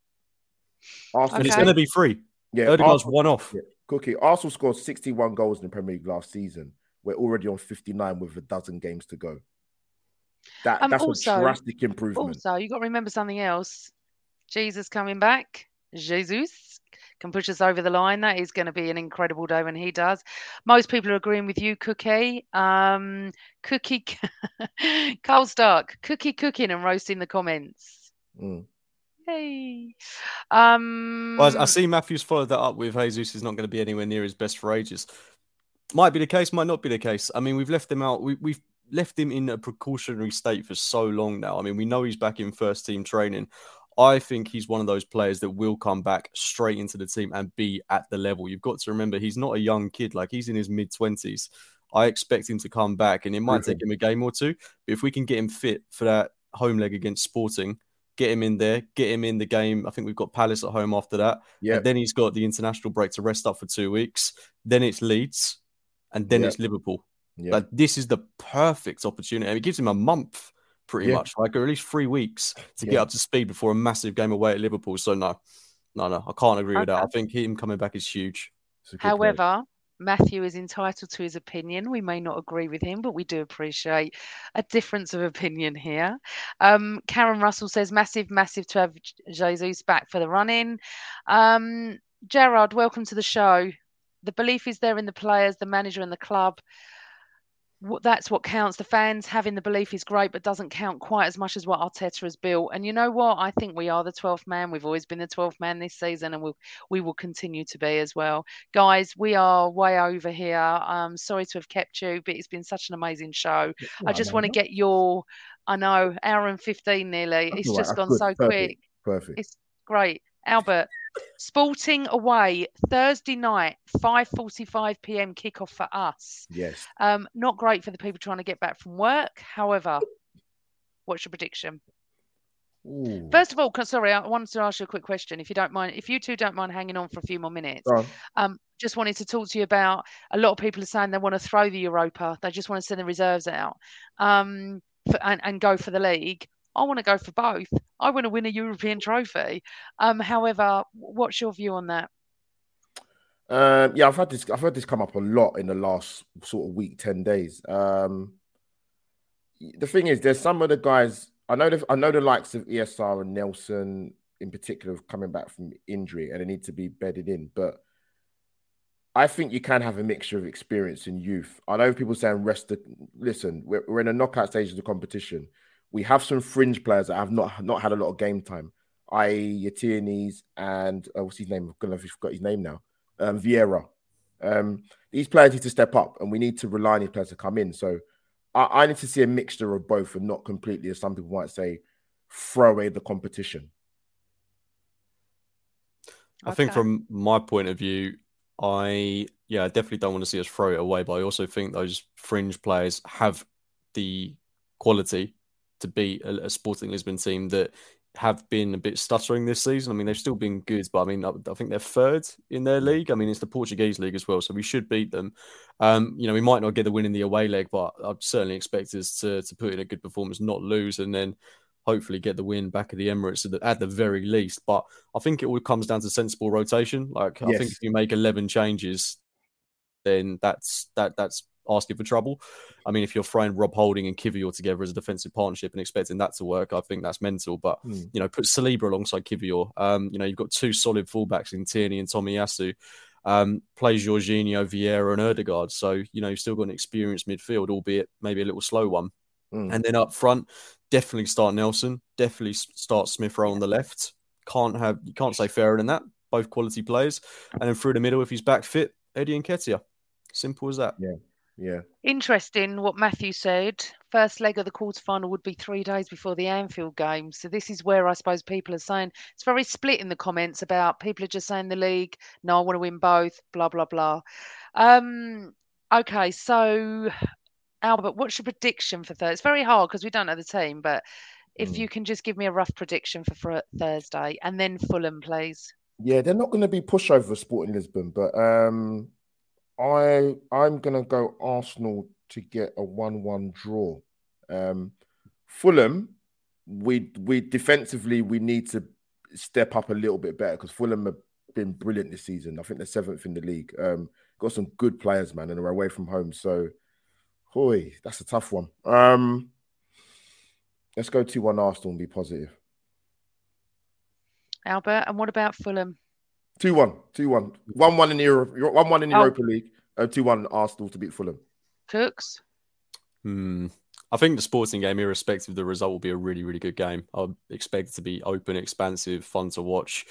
Arsenal, And it's going to be free. Yeah, Erdogan's Arsenal- one off. yeah, Cookie. Arsenal scored 61 goals in the Premier League last season. We're already on 59 with a dozen games to go. That Um, that's also- a drastic improvement. Also, you got to remember something else. Jesus coming back. Jesus can push us over the line. That is going to be an incredible day when he does. Most people are agreeing with you, Cookie. Um, Cookie, Carl Stark, Cookie cooking and roasting the comments. Mm. Hey. Um, Well, I, I see Matthews followed that up with Jesus is not going to be anywhere near his best for ages. Might be the case, might not be the case. I mean, we've left him out. We, we've left him in a precautionary state for so long now. I mean, we know he's back in first team training. I think he's one of those players that will come back straight into the team and be at the level. You've got to remember he's not a young kid, like he's in his mid 20s. I expect him to come back and it might take him a game or two. But if we can get him fit for that home leg against Sporting, get him in there, get him in the game. I think we've got Palace at home after that. Yeah. Then he's got the international break to rest up for two weeks. Then it's Leeds and then Yeah. it's Liverpool. Yeah. Like this is the perfect opportunity. And it gives him a month pretty Yeah. much, like or at least three weeks to get up to speed before a massive game away at Liverpool. So no, no, no, I can't agree with that. I think him coming back is huge. It's a good point. However, Matthew is entitled to his opinion. We may not agree with him, but we do appreciate a difference of opinion here. Um, Karen Russell says, massive, massive to have Jesus back for the run in. Um, Gerard, welcome to the show. The belief is there in the players, the manager, and the club. That's what counts. The fans having the belief is great, but doesn't count quite as much as what Arteta has built. And you know what? I think we are the 12th man. We've always been the 12th man this season, and we'll, we will continue to be as well guys we are way over here um sorry to have kept you but it's been such an amazing show i just want to get your i know hour and 15 nearly That's it's right, just gone good, so perfect, quick Perfect. it's great albert sporting away thursday night 5.45 p.m kickoff for us Yes. um not great for the people trying to get back from work however what's your prediction Ooh. First of all, sorry, I wanted to ask you a quick question, if you don't mind. If you two don't mind hanging on for a few more minutes, um, just wanted to talk to you about. A lot of people are saying they want to throw the Europa. They just want to send the reserves out, um, for, and and go for the league. I want to go for both. I want to win a European trophy. Um, however, what's your view on that? Um, yeah, I've had this. I've heard this come up a lot in the last sort of week, ten days. Um, the thing is, there's some of the guys. I know. The, I know the likes of ESR and Nelson in particular coming back from injury and they need to be bedded in. But I think you can have a mixture of experience and youth. I know people saying rest. The, listen, we're, we're in a knockout stage of the competition. We have some fringe players that have not not had a lot of game time, i.e., Yatianis and uh, what's his name? I'm gonna forgot his name now. Um, Vieira. Um, these players need to step up, and we need to rely on these players to come in. So I, I need to see a mixture of both, and not completely, as some people might say, throw away the competition. I think from my point of view, I yeah, I definitely don't want to see us throw it away, but I also think those fringe players have the quality to beat a, a Sporting Lisbon team that have been a bit stuttering this season. I mean, they've still been good, but I mean, I, I think they're third in their league. I mean, it's the Portuguese league as well, so we should beat them. Um, you know, we might not get the win in the away leg, but I'd certainly expect us to to put in a good performance, not lose, and then hopefully get the win back at the Emirates at the, at the very least. But I think it all comes down to sensible rotation. Like I think if you make eleven changes, then that's that that's asking for trouble. I mean, if you're throwing Rob Holding and Kiwior together as a defensive partnership and expecting that to work, I think that's mental. But Hmm. you know, put Saliba alongside Kiwior. Um, you know, you've got two solid fullbacks in Tierney and Tomiyasu. Um, play Jorginho, Vieira, and Odegaard. So you know, you've still got an experienced midfield, albeit maybe a little slow one. Mm. And then up front, definitely start Nelson. Definitely start Smith Rowe on the left. Can't have you can't say fairer than that. Both quality players. And then through the middle, if he's back fit, Eddie Nketiah. Simple as that. Yeah, yeah. Interesting what Matthew said. First leg of the quarterfinal would be three days before the Anfield game. So this is where I suppose people are saying it's very split in the comments about people are just saying the league, no, I want to win both, blah blah blah. Um, okay, so Albert, what's your prediction for Thursday? It's very hard because we don't know the team, but if Mm. you can just give me a rough prediction for, for Thursday and then Fulham, please. Yeah, they're not going to be pushover Sporting Lisbon, but um, I I'm to go Arsenal to get a one-one draw. Um, Fulham, we we defensively we need to step up a little bit better because Fulham have been brilliant this season. I think they're seventh in the league. Um, got some good players, man, and they're away from home. So, hoy, that's a tough one. Um, Let's go 2 1 Arsenal and be positive. Albert, and what about Fulham? 2 1. 2 1. 1 1 in the Euro, 1 1 in the Oh. Europa League. Uh, 2 1 Arsenal to beat Fulham. Cooks? Hmm. I think the sporting game, irrespective of the result, will be a really, really good game. I expect it to be open, expansive, fun to watch.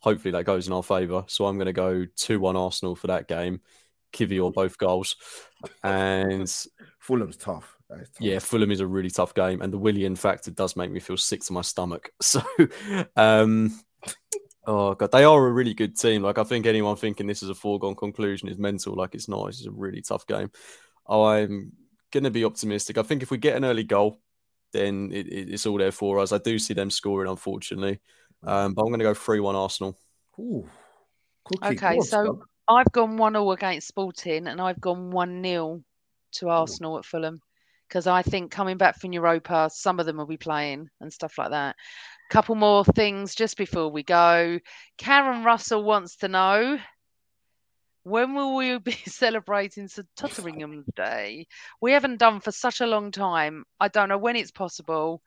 Hopefully that goes in our favour. So I'm going to go 2 1 Arsenal for that game. Kiwior both goals. And Fulham's tough. Tough. yeah, Fulham is a really tough game. And the Willian factor does make me feel sick to my stomach. So, um, oh, God, they are a really good team. Like, I think anyone thinking this is a foregone conclusion is mental. Like, it's not. It's a really tough game. I'm going to be optimistic. I think if we get an early goal, then it, it- it's all there for us. I do see them scoring, unfortunately. Um, but I'm going to go 3 1 Arsenal. Ooh. Okay, go so Scum. I've gone 1 0 against Sporting and I've gone 1 0 to Arsenal at Fulham because I think coming back from Europa, some of them will be playing and stuff like that. Couple more things just before we go. Karen Russell wants to know when will we be celebrating St Totteringham Day? We haven't done for such a long time. I don't know when it's possible.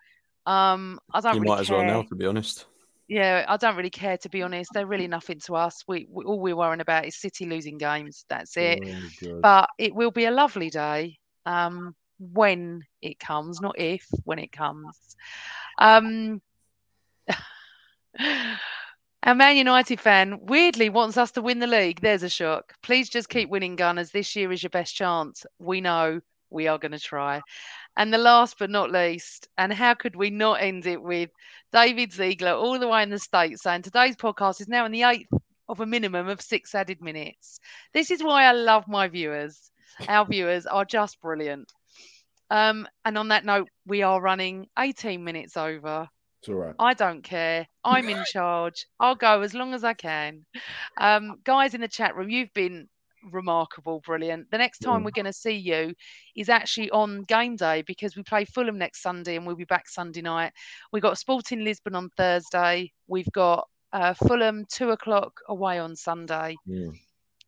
Um, I don't You really might as well now, to be honest. Yeah, I don't really care to be honest. They're really nothing to us. We, we all we're worrying about is City losing games. That's it. Oh, But it will be a lovely day um, when it comes, not if, when it comes. Um, our Man United fan weirdly wants us to win the league. There's a shock. Please just keep winning, Gunners. This year is your best chance. We know we are going to try. And the last but not least, and how could we not end it with David Ziegler all the way in the States saying today's podcast is now in the eighth of a minimum of six added minutes. This is why I love my viewers. Our viewers are just brilliant. Um, and on that note, we are running 18 minutes over. It's all right. I don't care. I'm in charge. I'll go as long as I can. Um, guys in the chat room, you've been remarkable, brilliant. The next time Mm. we're going to see you is actually on game day because we play Fulham next Sunday and we'll be back Sunday night. We've got Sporting Lisbon on Thursday. We've got uh, Fulham two o'clock away on Sunday. Mm.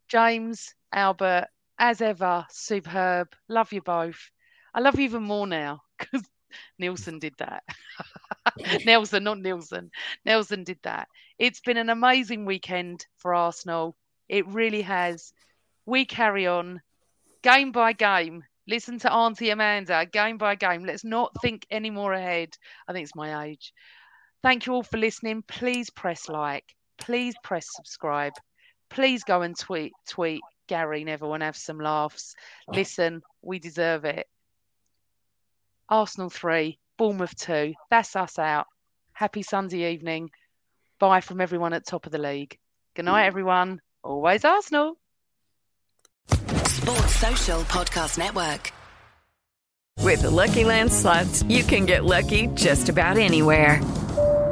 James, Albert, as ever, superb. Love you both. I love you even more now because Nielsen did that. Nelson, not Nielsen. Nelson did that. It's been an amazing weekend for Arsenal. It really has. We carry on game by game. Listen to Auntie Amanda game by game. Let's not think any more ahead. I think it's my age. Thank you all for listening. Please press like. Please press subscribe. Please go and tweet tweet Gary Neville and have some laughs. Listen, we deserve it. Arsenal three, Bournemouth two. That's us out. Happy Sunday evening. Bye from everyone at top of the league. Good night, mm. everyone. Always Arsenal. Sports Social Podcast Network. With the Lucky Land slots, you can get lucky just about anywhere.